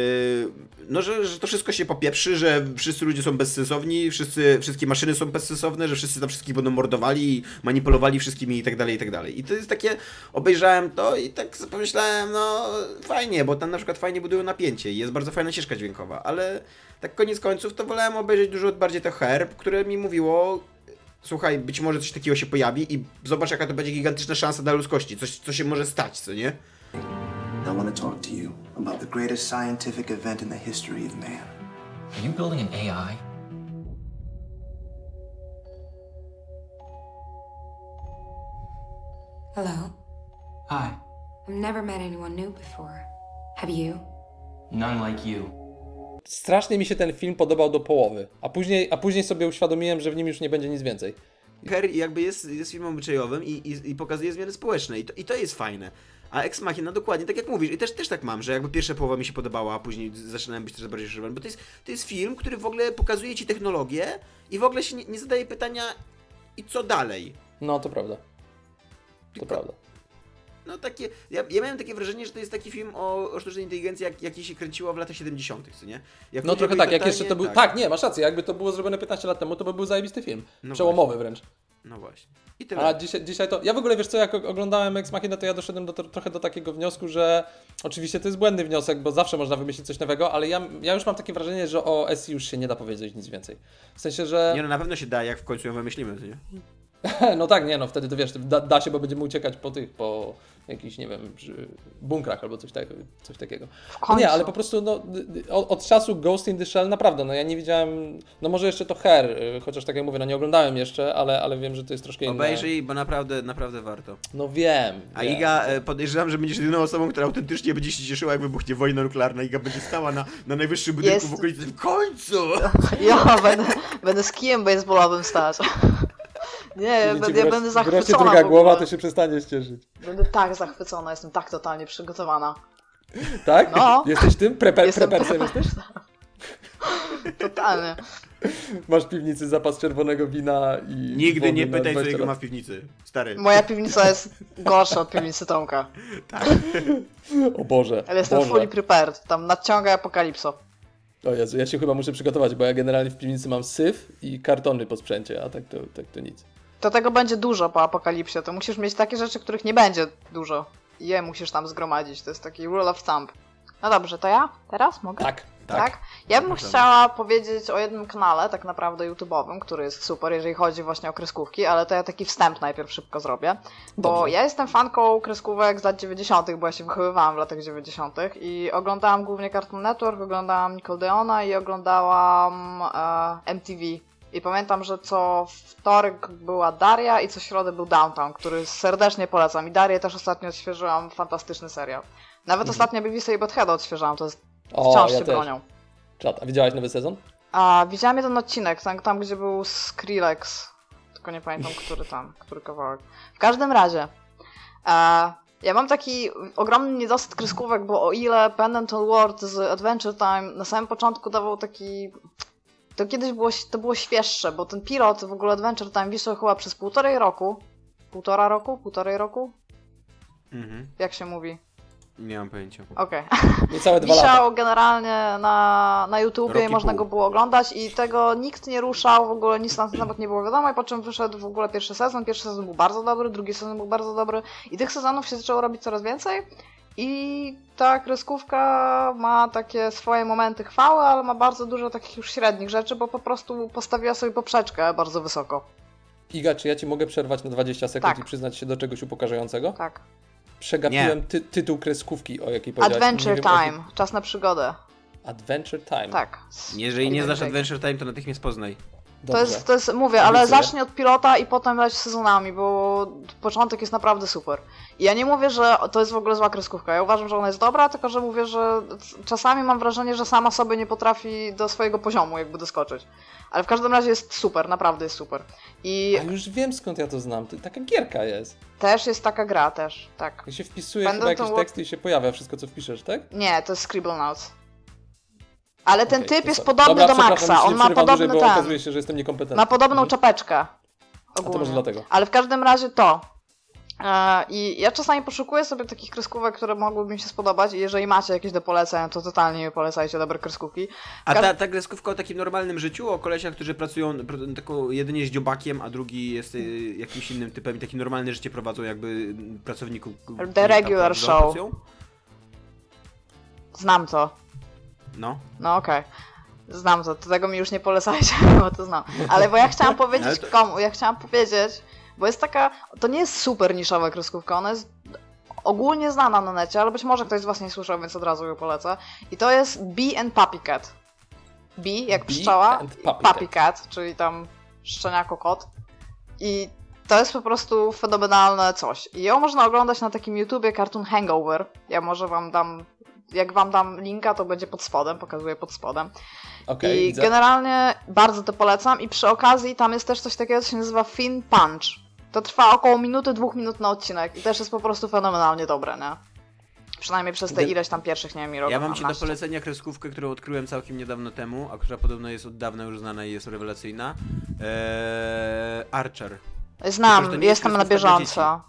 no, że, że to wszystko się popieprzy, że wszyscy ludzie są bezsensowni, wszyscy, wszystkie maszyny są bezsensowne, że wszyscy tam wszystkich będą mordowali, manipulowali wszystkimi i tak dalej, i tak dalej. I to jest takie, obejrzałem to i tak pomyślałem, no fajnie, bo tam na przykład fajnie budują napięcie i jest bardzo fajna ścieżka dźwiękowa, ale tak koniec końców to wolałem obejrzeć dużo bardziej to Herb, które mi mówiło, słuchaj, być może coś takiego się pojawi i zobacz jaka to będzie gigantyczna szansa dla ludzkości, coś, co się może stać, co nie? I want to talk to you about the greatest scientific event in the history of man. Are you building an AI? Hello. Hi. I've never met anyone new before. Have you? None like you. Strasznie mi się ten film podobał do połowy, a później, a później sobie uświadomiłem, że w nim już nie będzie nic więcej. Her jakby jest, jest filmem obyczajowym i, i, i pokazuje zmiany społeczne I to, i to jest fajne. A Ex Machina dokładnie tak jak mówisz i też, też tak mam, że jakby pierwsza połowa mi się podobała, a później zaczynałem być też bardziej rozczarowany, bo to jest, to jest film, który w ogóle pokazuje ci technologię i w ogóle się nie, nie zadaje pytania i co dalej. No, to prawda. To prawda. No takie, ja, ja miałem takie wrażenie, że to jest taki film o, o sztucznej inteligencji, jak, jaki się kręciło w latach 70., co nie? Jak No trochę tak, jak totalnie- jeszcze to był... Tak. nie, masz rację, jakby to było zrobione 15 lat temu, to by był zajebisty film. No Przełomowy wręcz. No właśnie. I tyle. A dzisiaj, dzisiaj to. Ja w ogóle wiesz co, jak oglądałem Ex Machina, to ja doszedłem do, to, trochę do takiego wniosku, że oczywiście to jest błędny wniosek, bo zawsze można wymyślić coś nowego, ale ja, ja już mam takie wrażenie, że o SI już się nie da powiedzieć nic więcej. W sensie, że. Nie no, na pewno się da, jak w końcu ją wymyślimy, co nie? no tak, nie no, wtedy to wiesz, da, da się, bo będziemy uciekać po tych, po jakichś, nie wiem, przy bunkrach albo coś, tak, coś takiego. No nie, ale po prostu no, od, od czasu Ghost in the Shell naprawdę, no ja nie widziałem, no może jeszcze to Her, y, chociaż tak jak mówię, no nie oglądałem jeszcze, ale, ale wiem, że to jest troszkę inne. Obejrzyj, bo naprawdę, naprawdę warto. No wiem. A wiem. Iga, e, podejrzewam, że będziesz jedyną osobą, która autentycznie będzie się cieszyła, jak wybuchnie wojna nuklearna. Iga będzie stała na, na najwyższym budynku Jest. w okolicy. W końcu! Ja będę, będę z kijem baseballowym stać. Nie, ja będę, ja będę zachwycona druga głowa, to się przestaniesz cieszyć. Będę tak zachwycona, jestem tak totalnie przygotowana. Tak? No. Jesteś tym? Preper, Jestem prepersem jesteś? Totalnie. Masz w piwnicy zapas czerwonego wina i... Nigdy nie pytaj, co 20 jego ma w piwnicy. Stary. Moja piwnica jest gorsza od piwnicy Tomka. O Boże, Ale jestem Boże. fully prepared. Tam nadciąga apokalipso. O Jezu, ja się chyba muszę przygotować, bo ja generalnie w piwnicy mam syf i kartony po sprzęcie, a tak to, tak to nic. To tego będzie dużo po apokalipsie. To musisz mieć takie rzeczy, których nie będzie dużo. I je musisz tam zgromadzić. To jest taki rule of thumb. No dobrze, to ja? Teraz mogę? Tak, Tak? Ja bym Możemy. chciała powiedzieć o jednym kanale, tak naprawdę YouTube'owym, który jest super, jeżeli chodzi właśnie o kreskówki, ale to ja taki wstęp najpierw szybko zrobię. Bo Dobrze. ja jestem fanką kreskówek z lat 90., bo ja się wychowywałam w latach 90. i oglądałam głównie Cartoon Network, oglądałam Nickelodeona i oglądałam e, MTV. I pamiętam, że co wtorek była Daria i co środę był Downtown, który serdecznie polecam. I Darię też ostatnio odświeżyłam, fantastyczny serial. Nawet ostatnio Beavis i Buttheada odświeżałam, to jest Mhm. O, wciąż ja się też. bronią. Czad, a widziałaś nowy sezon? A widziałam jeden odcinek, tam, tam gdzie był Skrillex. Tylko nie pamiętam, który tam, który kawałek. W każdym razie. E, ja mam taki ogromny niedosyt kreskówek, bo o ile Pendleton Ward z Adventure Time na samym początku dawał taki. To kiedyś było, to było świeższe, bo ten pilot w ogóle Adventure Time wisiał chyba przez półtorej roku. Półtora roku? Półtorej roku? Mhm. Jak się mówi? Nie mam pojęcia. Okej. Niecałe dwa lata. Wisiał generalnie na, na YouTubie Rok i i można pół. go było oglądać i tego nikt nie ruszał, w ogóle nic na ten temat nie było wiadomo i po czym wyszedł w ogóle pierwszy sezon. Pierwszy sezon był bardzo dobry, drugi sezon był bardzo dobry i tych sezonów się zaczęło robić coraz więcej i ta kreskówka ma takie swoje momenty chwały, ale ma bardzo dużo takich już średnich rzeczy, bo po prostu postawiła sobie poprzeczkę bardzo wysoko. Iga, czy ja ci mogę przerwać na 20 sekund Tak. i przyznać się do czegoś upokarzającego? Tak. przegapiłem ty tytuł kreskówki, o jakiej powiedziałeś. Adventure wiem, jakiej- Time. Czas na przygodę. Adventure Time. Tak. Jeżeli nie znasz. Adventure Time, to natychmiast poznaj. To jest, to jest, mówię, ale zacznij od pilota i potem leć sezonami, bo początek jest naprawdę super. I ja nie mówię, że to jest w ogóle zła kreskówka. Ja uważam, że ona jest dobra, tylko że mówię, że czasami mam wrażenie, że sama sobie nie potrafi do swojego poziomu jakby doskoczyć. Ale w każdym razie jest super, naprawdę jest super. I A już wiem skąd ja to znam. Taka gierka jest. też jest taka gra, też, tak. Jak się wpisuje Będą chyba jakieś teksty i się pojawia wszystko, co wpiszesz, tak? Nie, to jest Scribblenauts. Ale ten Okej, typ to jest podobny Dobra, do przepraszam, Maxa, już on nie ma przerywam podobny dłużej, bo ten. okazuje się, że jestem niekompetentny. Ma podobną czapeczkę. A to Ogólnie. może dlatego. Ale w każdym razie to. E, I ja czasami poszukuję sobie takich kreskówek, które mogłyby mi się spodobać i jeżeli macie jakieś do polecenia, to totalnie mi polecajcie dobre kreskówki. A ta, ta kreskówka o takim normalnym życiu, o kolesiach, którzy pracują pr- tylko jedynie z dziobakiem, a drugi jest y, jakimś innym typem i takie normalne życie prowadzą jakby pracowników. którzy The tam Regular za- Show. pracują? Znam to. No. No okej. Znam to, to tego mi już nie polecajcie, bo to znam. Ale bo ja chciałam powiedzieć to- komu, ja chciałam powiedzieć, bo jest taka, to nie jest super niszowa kreskówka, ona jest ogólnie znana na necie, ale być może ktoś z was nie słyszał, więc od razu ją polecę. I to jest Bee and Puppy Cat. Bee, jak Bee pszczoła, and Puppy Puppy Cat, czyli tam szczeniako kot. I to jest po prostu fenomenalne coś. I ją można oglądać na takim YouTubie Cartoon Hangover. Ja może wam dam, jak wam dam linka, to będzie pod spodem, pokazuję pod spodem. Okej, I widzę. generalnie bardzo to polecam i przy okazji tam jest też coś takiego, co się nazywa Fin Punch. To trwa około minuty, dwóch minut na odcinek i też jest po prostu fenomenalnie dobre, nie? Przynajmniej przez te ileś tam pierwszych, nie wiem, ile Ja mam ci do 15. polecenia kreskówkę, którą odkryłem całkiem niedawno temu, a która podobno jest od dawna już znana i jest rewelacyjna. Eee, Archer. Znam, Tylko, jest jestem na bieżąco.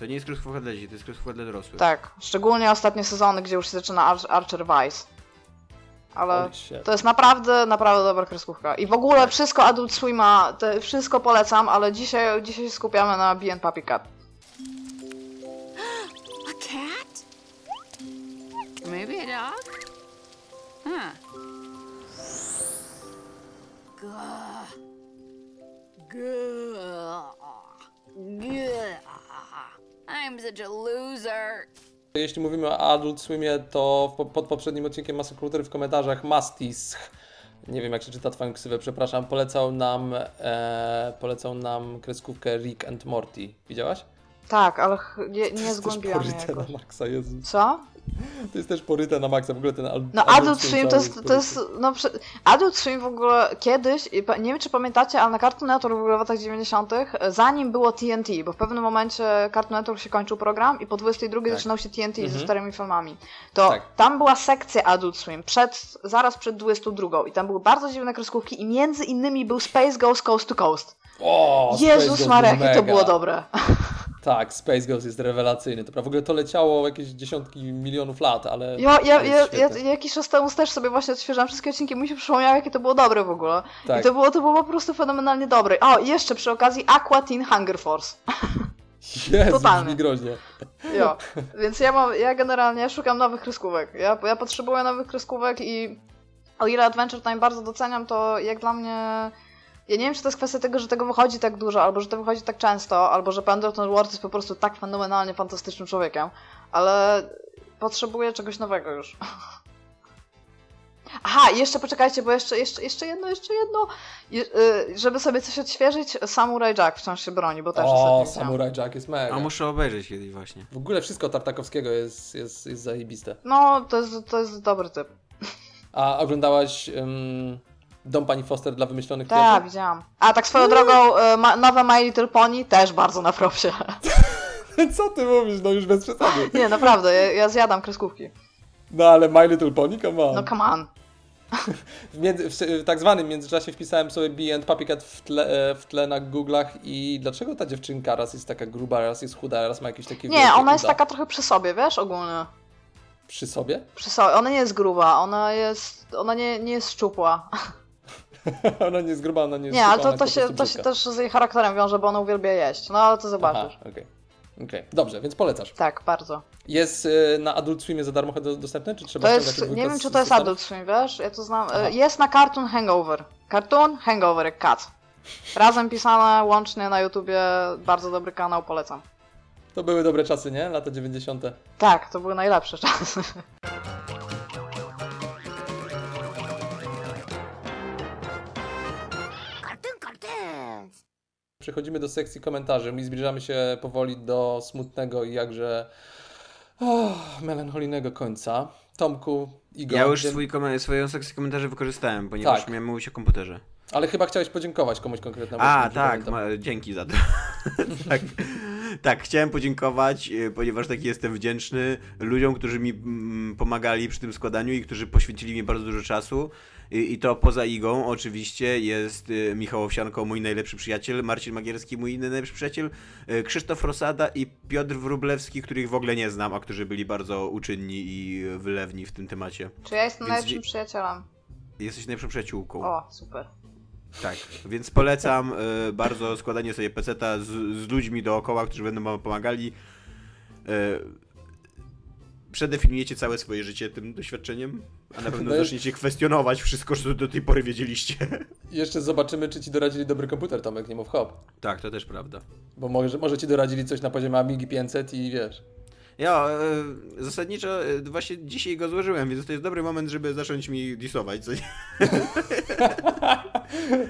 To nie jest kreskówka dla dzieci, to jest kreskówka dla dorosłych. Tak, szczególnie ostatnie sezony, gdzie już się zaczyna Ar- Archer Vice. Ale to jest naprawdę, naprawdę dobra kreskówka. I w ogóle wszystko Adult Swima, te, wszystko polecam, ale dzisiaj, dzisiaj się skupiamy na and Puppy Cat. A cat? Maybe a dog? Huh. Gah. Gah. Such a loser. Jeśli mówimy o Adult Swimie, to pod poprzednim odcinkiem Masakruter w komentarzach Mastis, nie wiem jak się czyta twoją ksywę, przepraszam, polecał nam, e, polecał nam kreskówkę Rick and Morty. Widziałaś? Tak, ale nie, To nie zgłębiłam poryte jego. na maksa, Jezu. Co? To jest też poryte na maksa, w ogóle ten al- No Adult Swim to jest, to jest, no Adult Swim w ogóle kiedyś, nie wiem czy pamiętacie, ale na Cartoon Network w ogóle w latach 90 zanim było TNT, bo w pewnym momencie Cartoon Network się kończył program i po 22 Tak. zaczynał się TNT ze Mhm. starymi filmami. To Tak. tam była sekcja Adult Swim, przed, zaraz przed 22 i tam były bardzo dziwne kreskówki i między innymi był Space Ghost Coast to Coast. O, Jezus był jakie to było dobre. Tak, Space Ghost jest rewelacyjny. To prawda. W ogóle to leciało jakieś dziesiątki milionów lat, ale. Ja, ja, ja, ja, jakiś czas temu też sobie właśnie odświeżam wszystkie odcinki, mi się przypomniało, jakie to było dobre w ogóle. Tak. I to było, to było po prostu fenomenalnie dobre. O, i jeszcze przy okazji Aqua Teen Hunger Force. Jezu, Totalny. brzmi groźnie. Jo. Więc ja mam, ja generalnie szukam nowych kreskówek. Ja, ja potrzebuję nowych kreskówek i o ile Adventure Time bardzo doceniam, to jak dla mnie... Ja nie wiem, czy to jest kwestia tego, że tego wychodzi tak dużo, albo że to wychodzi tak często, albo że Pendleton Ward jest po prostu tak fenomenalnie fantastycznym człowiekiem, ale potrzebuję czegoś nowego już. Aha, jeszcze poczekajcie, bo jeszcze, jeszcze, jeszcze jedno, jeszcze jedno. Je, y, żeby sobie coś odświeżyć, Samurai Jack wciąż się broni, bo też O. Samurai Jack jest mega. A muszę obejrzeć kiedyś właśnie. W ogóle wszystko Tartakowskiego jest, jest, jest zajebiste. No, to jest, to jest dobry typ. A oglądałaś Dom Pani Foster dla wymyślonych Tak, kwiatów? widziałam. A tak swoją drogą, y, ma, nowe My Little Pony też bardzo na propsie. Co ty mówisz? No już bez przesady. Nie, naprawdę, ja, ja zjadam kreskówki. No ale My Little Pony, come on. No come on. W, między, w, tak zwanym międzyczasie wpisałem sobie Bee and Puppycat w tle, e, w tle na Google'ach i dlaczego ta dziewczynka raz jest taka gruba, raz jest chuda, raz ma jakieś takie Nie, ona jest uda? taka trochę przy sobie, wiesz, ogólnie. Przy sobie? Przy sobie. Ona nie jest gruba, ona jest, ona nie, nie jest szczupła. ona nie jest gruba, ona nie jest Nie, ale to, to, się, to się też z jej charakterem wiąże, bo ona uwielbia jeść. No, ale to zobaczysz. Aha, okej. Okej, dobrze, więc polecasz. Tak, bardzo. Jest y, na Adult Swimie za darmo do- dostępny, czy trzeba To jest, nie wiem czy to jest? Adult Swim, wiesz? Ja to znam. Aha. E, Jest na Cartoon Hangover. Cartoon Hangover jak cat. Razem pisane, łącznie na YouTubie. Bardzo dobry kanał, polecam. To były dobre czasy, nie? Lata 90. Tak, to były najlepsze czasy. Przechodzimy do sekcji komentarzy i zbliżamy się powoli do smutnego i jakże oh, melancholijnego końca. Tomku, Igor. Ja już swój swoją sekcję komentarzy wykorzystałem, ponieważ Tak. miałem mówić o komputerze. Ale chyba chciałeś podziękować komuś konkretnemu. A, tak, ma, dzięki za to. tak, tak, chciałem podziękować, e, ponieważ taki jestem wdzięczny ludziom, którzy mi mm, pomagali przy tym składaniu i którzy poświęcili mi bardzo dużo czasu. I, i to poza Igą oczywiście jest e, Michał Owsianko, mój najlepszy przyjaciel, Marcin Magierski, mój inny najlepszy przyjaciel, e, Krzysztof Rosada i Piotr Wróblewski, których w ogóle nie znam, a którzy byli bardzo uczynni i wylewni w tym temacie. Czy ja jestem Więc najlepszym przyjacielem? Jesteś najlepszą przyjaciółką. O, super. Tak, więc polecam y, bardzo składanie sobie peceta z, z ludźmi dookoła, którzy będą wam pomagali. Y, przedefiniujecie całe swoje życie tym doświadczeniem, a na pewno No zaczniecie kwestionować wszystko, co do tej pory wiedzieliście. Jeszcze zobaczymy, czy ci doradzili dobry komputer, Tomek, nie mów hop. Tak, to też prawda. Bo może, może ci doradzili coś na poziomie Amigi 500 i wiesz. Ja y, zasadniczo y, właśnie dzisiaj go złożyłem, więc to jest dobry moment, żeby zacząć mi disować.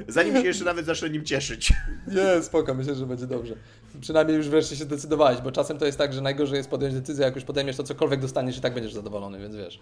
Zanim się jeszcze nawet zacznę nim cieszyć. Nie, spoko, myślę, że będzie dobrze. Przynajmniej już wreszcie się zdecydowałeś, bo czasem to jest tak, że najgorzej jest podjąć decyzję, jak już podejmiesz to cokolwiek dostaniesz i tak będziesz zadowolony, więc wiesz.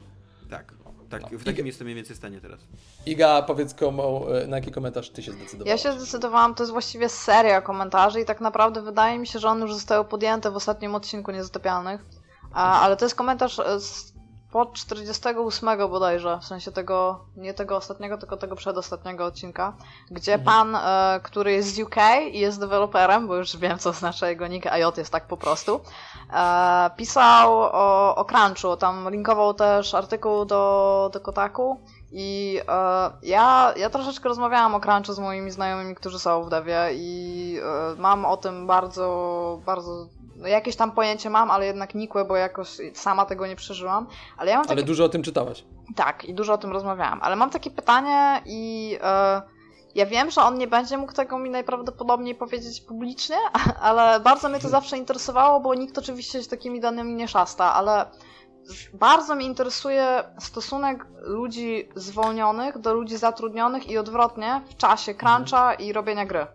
Tak, tak No. w takim jestem mniej więcej stanie teraz. Iga, powiedz komu, e, na jaki komentarz ty się zdecydowałeś. Ja się zdecydowałam, to jest właściwie seria komentarzy i tak naprawdę wydaje mi się, że one już zostały podjęte w ostatnim odcinku Niezatopialnych. A, ale to jest komentarz e, z pod 48 bodajże, w sensie tego, nie tego ostatniego, tylko tego przedostatniego odcinka, gdzie Mhm. pan, e, który jest z UK i jest deweloperem, bo już wiem co oznacza jego nick, a J jest tak po prostu, e, pisał o, o Crunchu, tam linkował też artykuł do, do Kotaku i e, ja, ja troszeczkę rozmawiałam o Crunchu z moimi znajomymi, którzy są w devie i e, mam o tym bardzo, bardzo, no jakieś tam pojęcie mam, ale jednak nikłe, bo jakoś sama tego nie przeżyłam. Ale ja mam Ale takie... dużo o tym czytałaś. Tak, i dużo o tym rozmawiałam, ale mam takie pytanie i e, ja wiem, że on nie będzie mógł tego mi najprawdopodobniej powiedzieć publicznie, ale bardzo mnie to zawsze interesowało, bo nikt oczywiście się takimi danymi nie szasta, ale z- bardzo mnie interesuje stosunek ludzi zwolnionych do ludzi zatrudnionych i odwrotnie w czasie cruncha i robienia gry.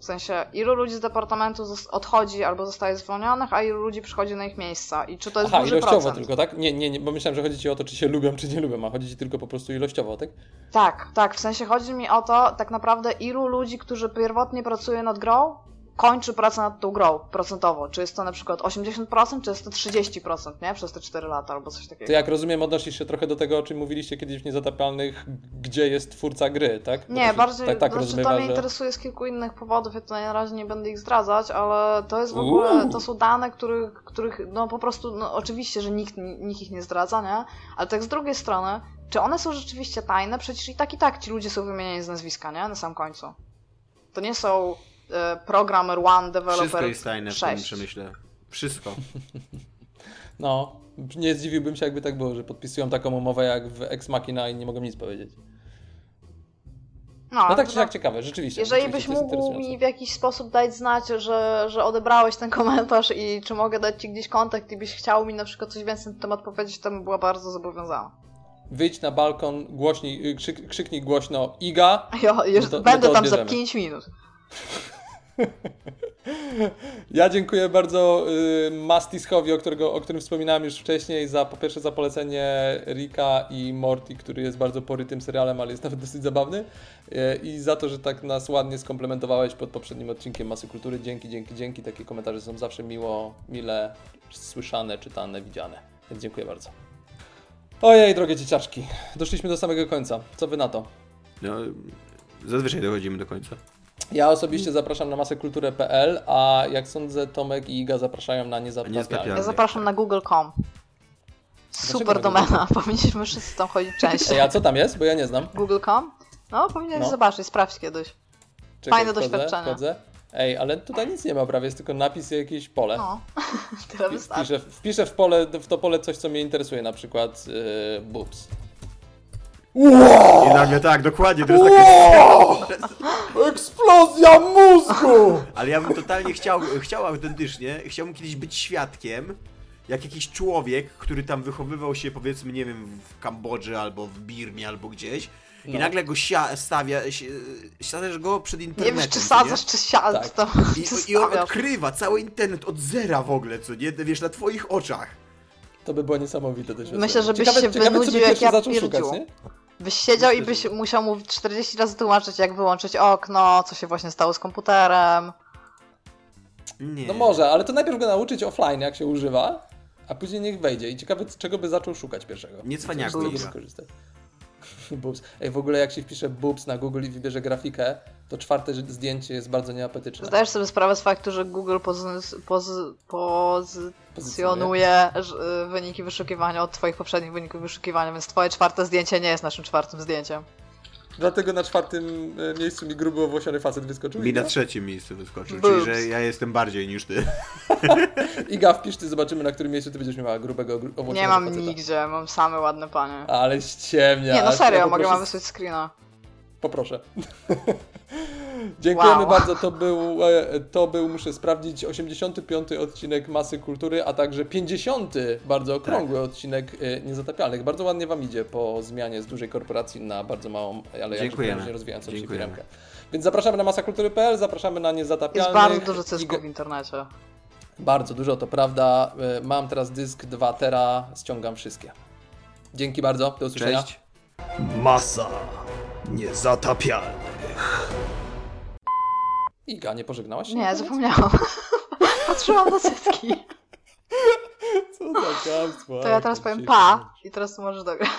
W sensie, ilu ludzi z departamentu odchodzi albo zostaje zwolnionych, a ilu ludzi przychodzi na ich miejsca i czy to jest Aha, duży ilościowo procent. tylko, tak? Nie, nie, nie, bo myślałem, że chodzi ci o to, czy się lubią, czy nie lubią, a chodzi ci tylko po prostu ilościowo, tak? Tak, tak, w sensie chodzi mi o to, tak naprawdę ilu ludzi, którzy pierwotnie pracuje nad grą, kończy pracę nad tą grą procentowo. Czy jest to na przykład 80%, czy jest to 30%, nie? Przez te 4 lata albo coś takiego. To jak rozumiem, odnosisz się trochę do tego, o czym mówiliście kiedyś w Niezatapialnych, gdzie jest twórca gry, tak? Bo Nie, bardziej, tak, tak znaczy to mnie że... interesuje z kilku innych powodów, ja tutaj na razie nie będę ich zdradzać, ale to jest w Uuu. ogóle, to są dane, których, których no po prostu, no oczywiście, że nikt, nikt ich nie zdradza, nie? Ale tak z drugiej strony, czy one są rzeczywiście tajne? Przecież i tak i tak ci ludzie są wymieniani z nazwiska, nie? Na sam końcu. To nie są e, Programmer One, Developer Wszystko jest tajne w tym 6. przemyśle. Wszystko. No, nie zdziwiłbym się, jakby tak było, że podpisują taką umowę jak w Ex Machina i nie mogą nic powiedzieć. No, tak czy to- siak ciekawe, rzeczywiście. Jeżeli rzeczywiście byś mógł mi w jakiś sposób dać znać, że, że odebrałeś ten komentarz i czy mogę dać ci gdzieś kontakt i byś chciał mi na przykład coś więcej na ten temat powiedzieć, to bym była bardzo zobowiązana. Wyjdź na balkon, głośnij, y, krzyk, krzyknij głośno Iga. Ja już my to- my będę tam za odbierzemy. 5 minut. Ja dziękuję bardzo y, Mastiskowi, o, którego, o którym wspominałem już wcześniej, za po pierwsze za polecenie Rika i Morty, który jest bardzo porytym serialem, ale jest nawet dosyć zabawny. Y, I za to, że tak nas ładnie skomplementowałeś pod poprzednim odcinkiem Masy Kultury. Dzięki, dzięki, dzięki. Takie komentarze są zawsze miło, mile słyszane, czytane, widziane. Więc dziękuję bardzo. Ojej, drogie dzieciaczki, doszliśmy do samego końca. Co wy na to? No, zazwyczaj dochodzimy do końca. Ja osobiście zapraszam na masekulturę.pl, a jak sądzę, Tomek i Iga zapraszają na niezatapialne. Ja zapraszam na google.com. Super na domena, powinniśmy wszyscy tam chodzić częściej. Ej, a co tam jest? Bo ja nie znam. Google.com? No, powinieneś No. zobaczyć, sprawdź kiedyś. Czekaj, Fajne wchodzę, doświadczenie. Wchodzę. Ej, ale tutaj nic nie ma prawie, jest tylko napis i jakieś pole. No, tyle wystarczy. Wpiszę, wpiszę w, pole, w to pole coś, co mnie interesuje, na przykład yy, boobs. Wow! I nagle tak, dokładnie, to jest takie... Eksplozja mózgu! Ale ja bym totalnie chciał, chciał autentycznie, chciałbym kiedyś być świadkiem, jak jakiś człowiek, który tam wychowywał się powiedzmy, nie wiem, w Kambodży albo w Birmie albo gdzieś i No. nagle go sia, stawia, si- stawiasz go przed Nie internetem. wiesz, czy co sadzasz, czy siad, Tak. to I, czy I on stawiasz. odkrywa cały internet od zera w ogóle, co nie? Wiesz, na twoich oczach. To by było niesamowite doświadczenie. Myślę, że byś ciekawe, się ciekawe, co by wynudził jak ja pierdziu. szukać, nie? Byś siedział i byś musiał mu 40 razy tłumaczyć, jak wyłączyć okno, co się właśnie stało z komputerem. Nie. No może, ale to najpierw go nauczyć offline, jak się używa, a później niech wejdzie. I ciekawe, czego by zaczął szukać pierwszego. Nie cwaniaku, Z czego by Iga. skorzystać. Boobs. Ej, w ogóle jak się wpisze boobs na Google i wybierze grafikę, to czwarte zdjęcie jest bardzo nieapetyczne. Zdajesz sobie sprawę z faktu, że Google poz, poz, pozycjonuje że- wyniki wyszukiwania od twoich poprzednich wyników wyszukiwania, więc twoje czwarte zdjęcie nie jest naszym czwartym zdjęciem. Dlatego na czwartym e, miejscu mi gruby owłosiony facet wyskoczył. Mi na trzecim miejscu wyskoczył, czyli że ja jestem bardziej niż ty. Iga, wpisz ty, zobaczymy na którym miejscu ty będziesz miała grubego gru- owłosionego Nie mam faceta. nigdzie, mam same ładne panie. Ale ściemnia. Nie, no serio, Ja mogę wam wysłać screena. Poproszę. Dziękujemy Wow. bardzo. To był, e, to był, muszę sprawdzić, 85 odcinek Masy Kultury, a także 50 bardzo okrągły Tak. odcinek e, Niezatapialnych. Bardzo ładnie Wam idzie po zmianie z dużej korporacji na bardzo małą, ale jakże rozwijającą się firmkę. Więc zapraszamy na masakultury.pl, zapraszamy na Jest Niezatapialnych. bardzo dużo cysków w internecie. Bardzo dużo, to prawda. E, Mam teraz dysk 2 tera, ściągam wszystkie. Dzięki bardzo, do usłyszenia. Cześć. Masa niezatapialnych. Iga, nie pożegnałaś się? Nie, zapomniałam. Patrzyłam na cycki. Co za kamstwo. To ja teraz powiem pa i teraz tu możesz dograć.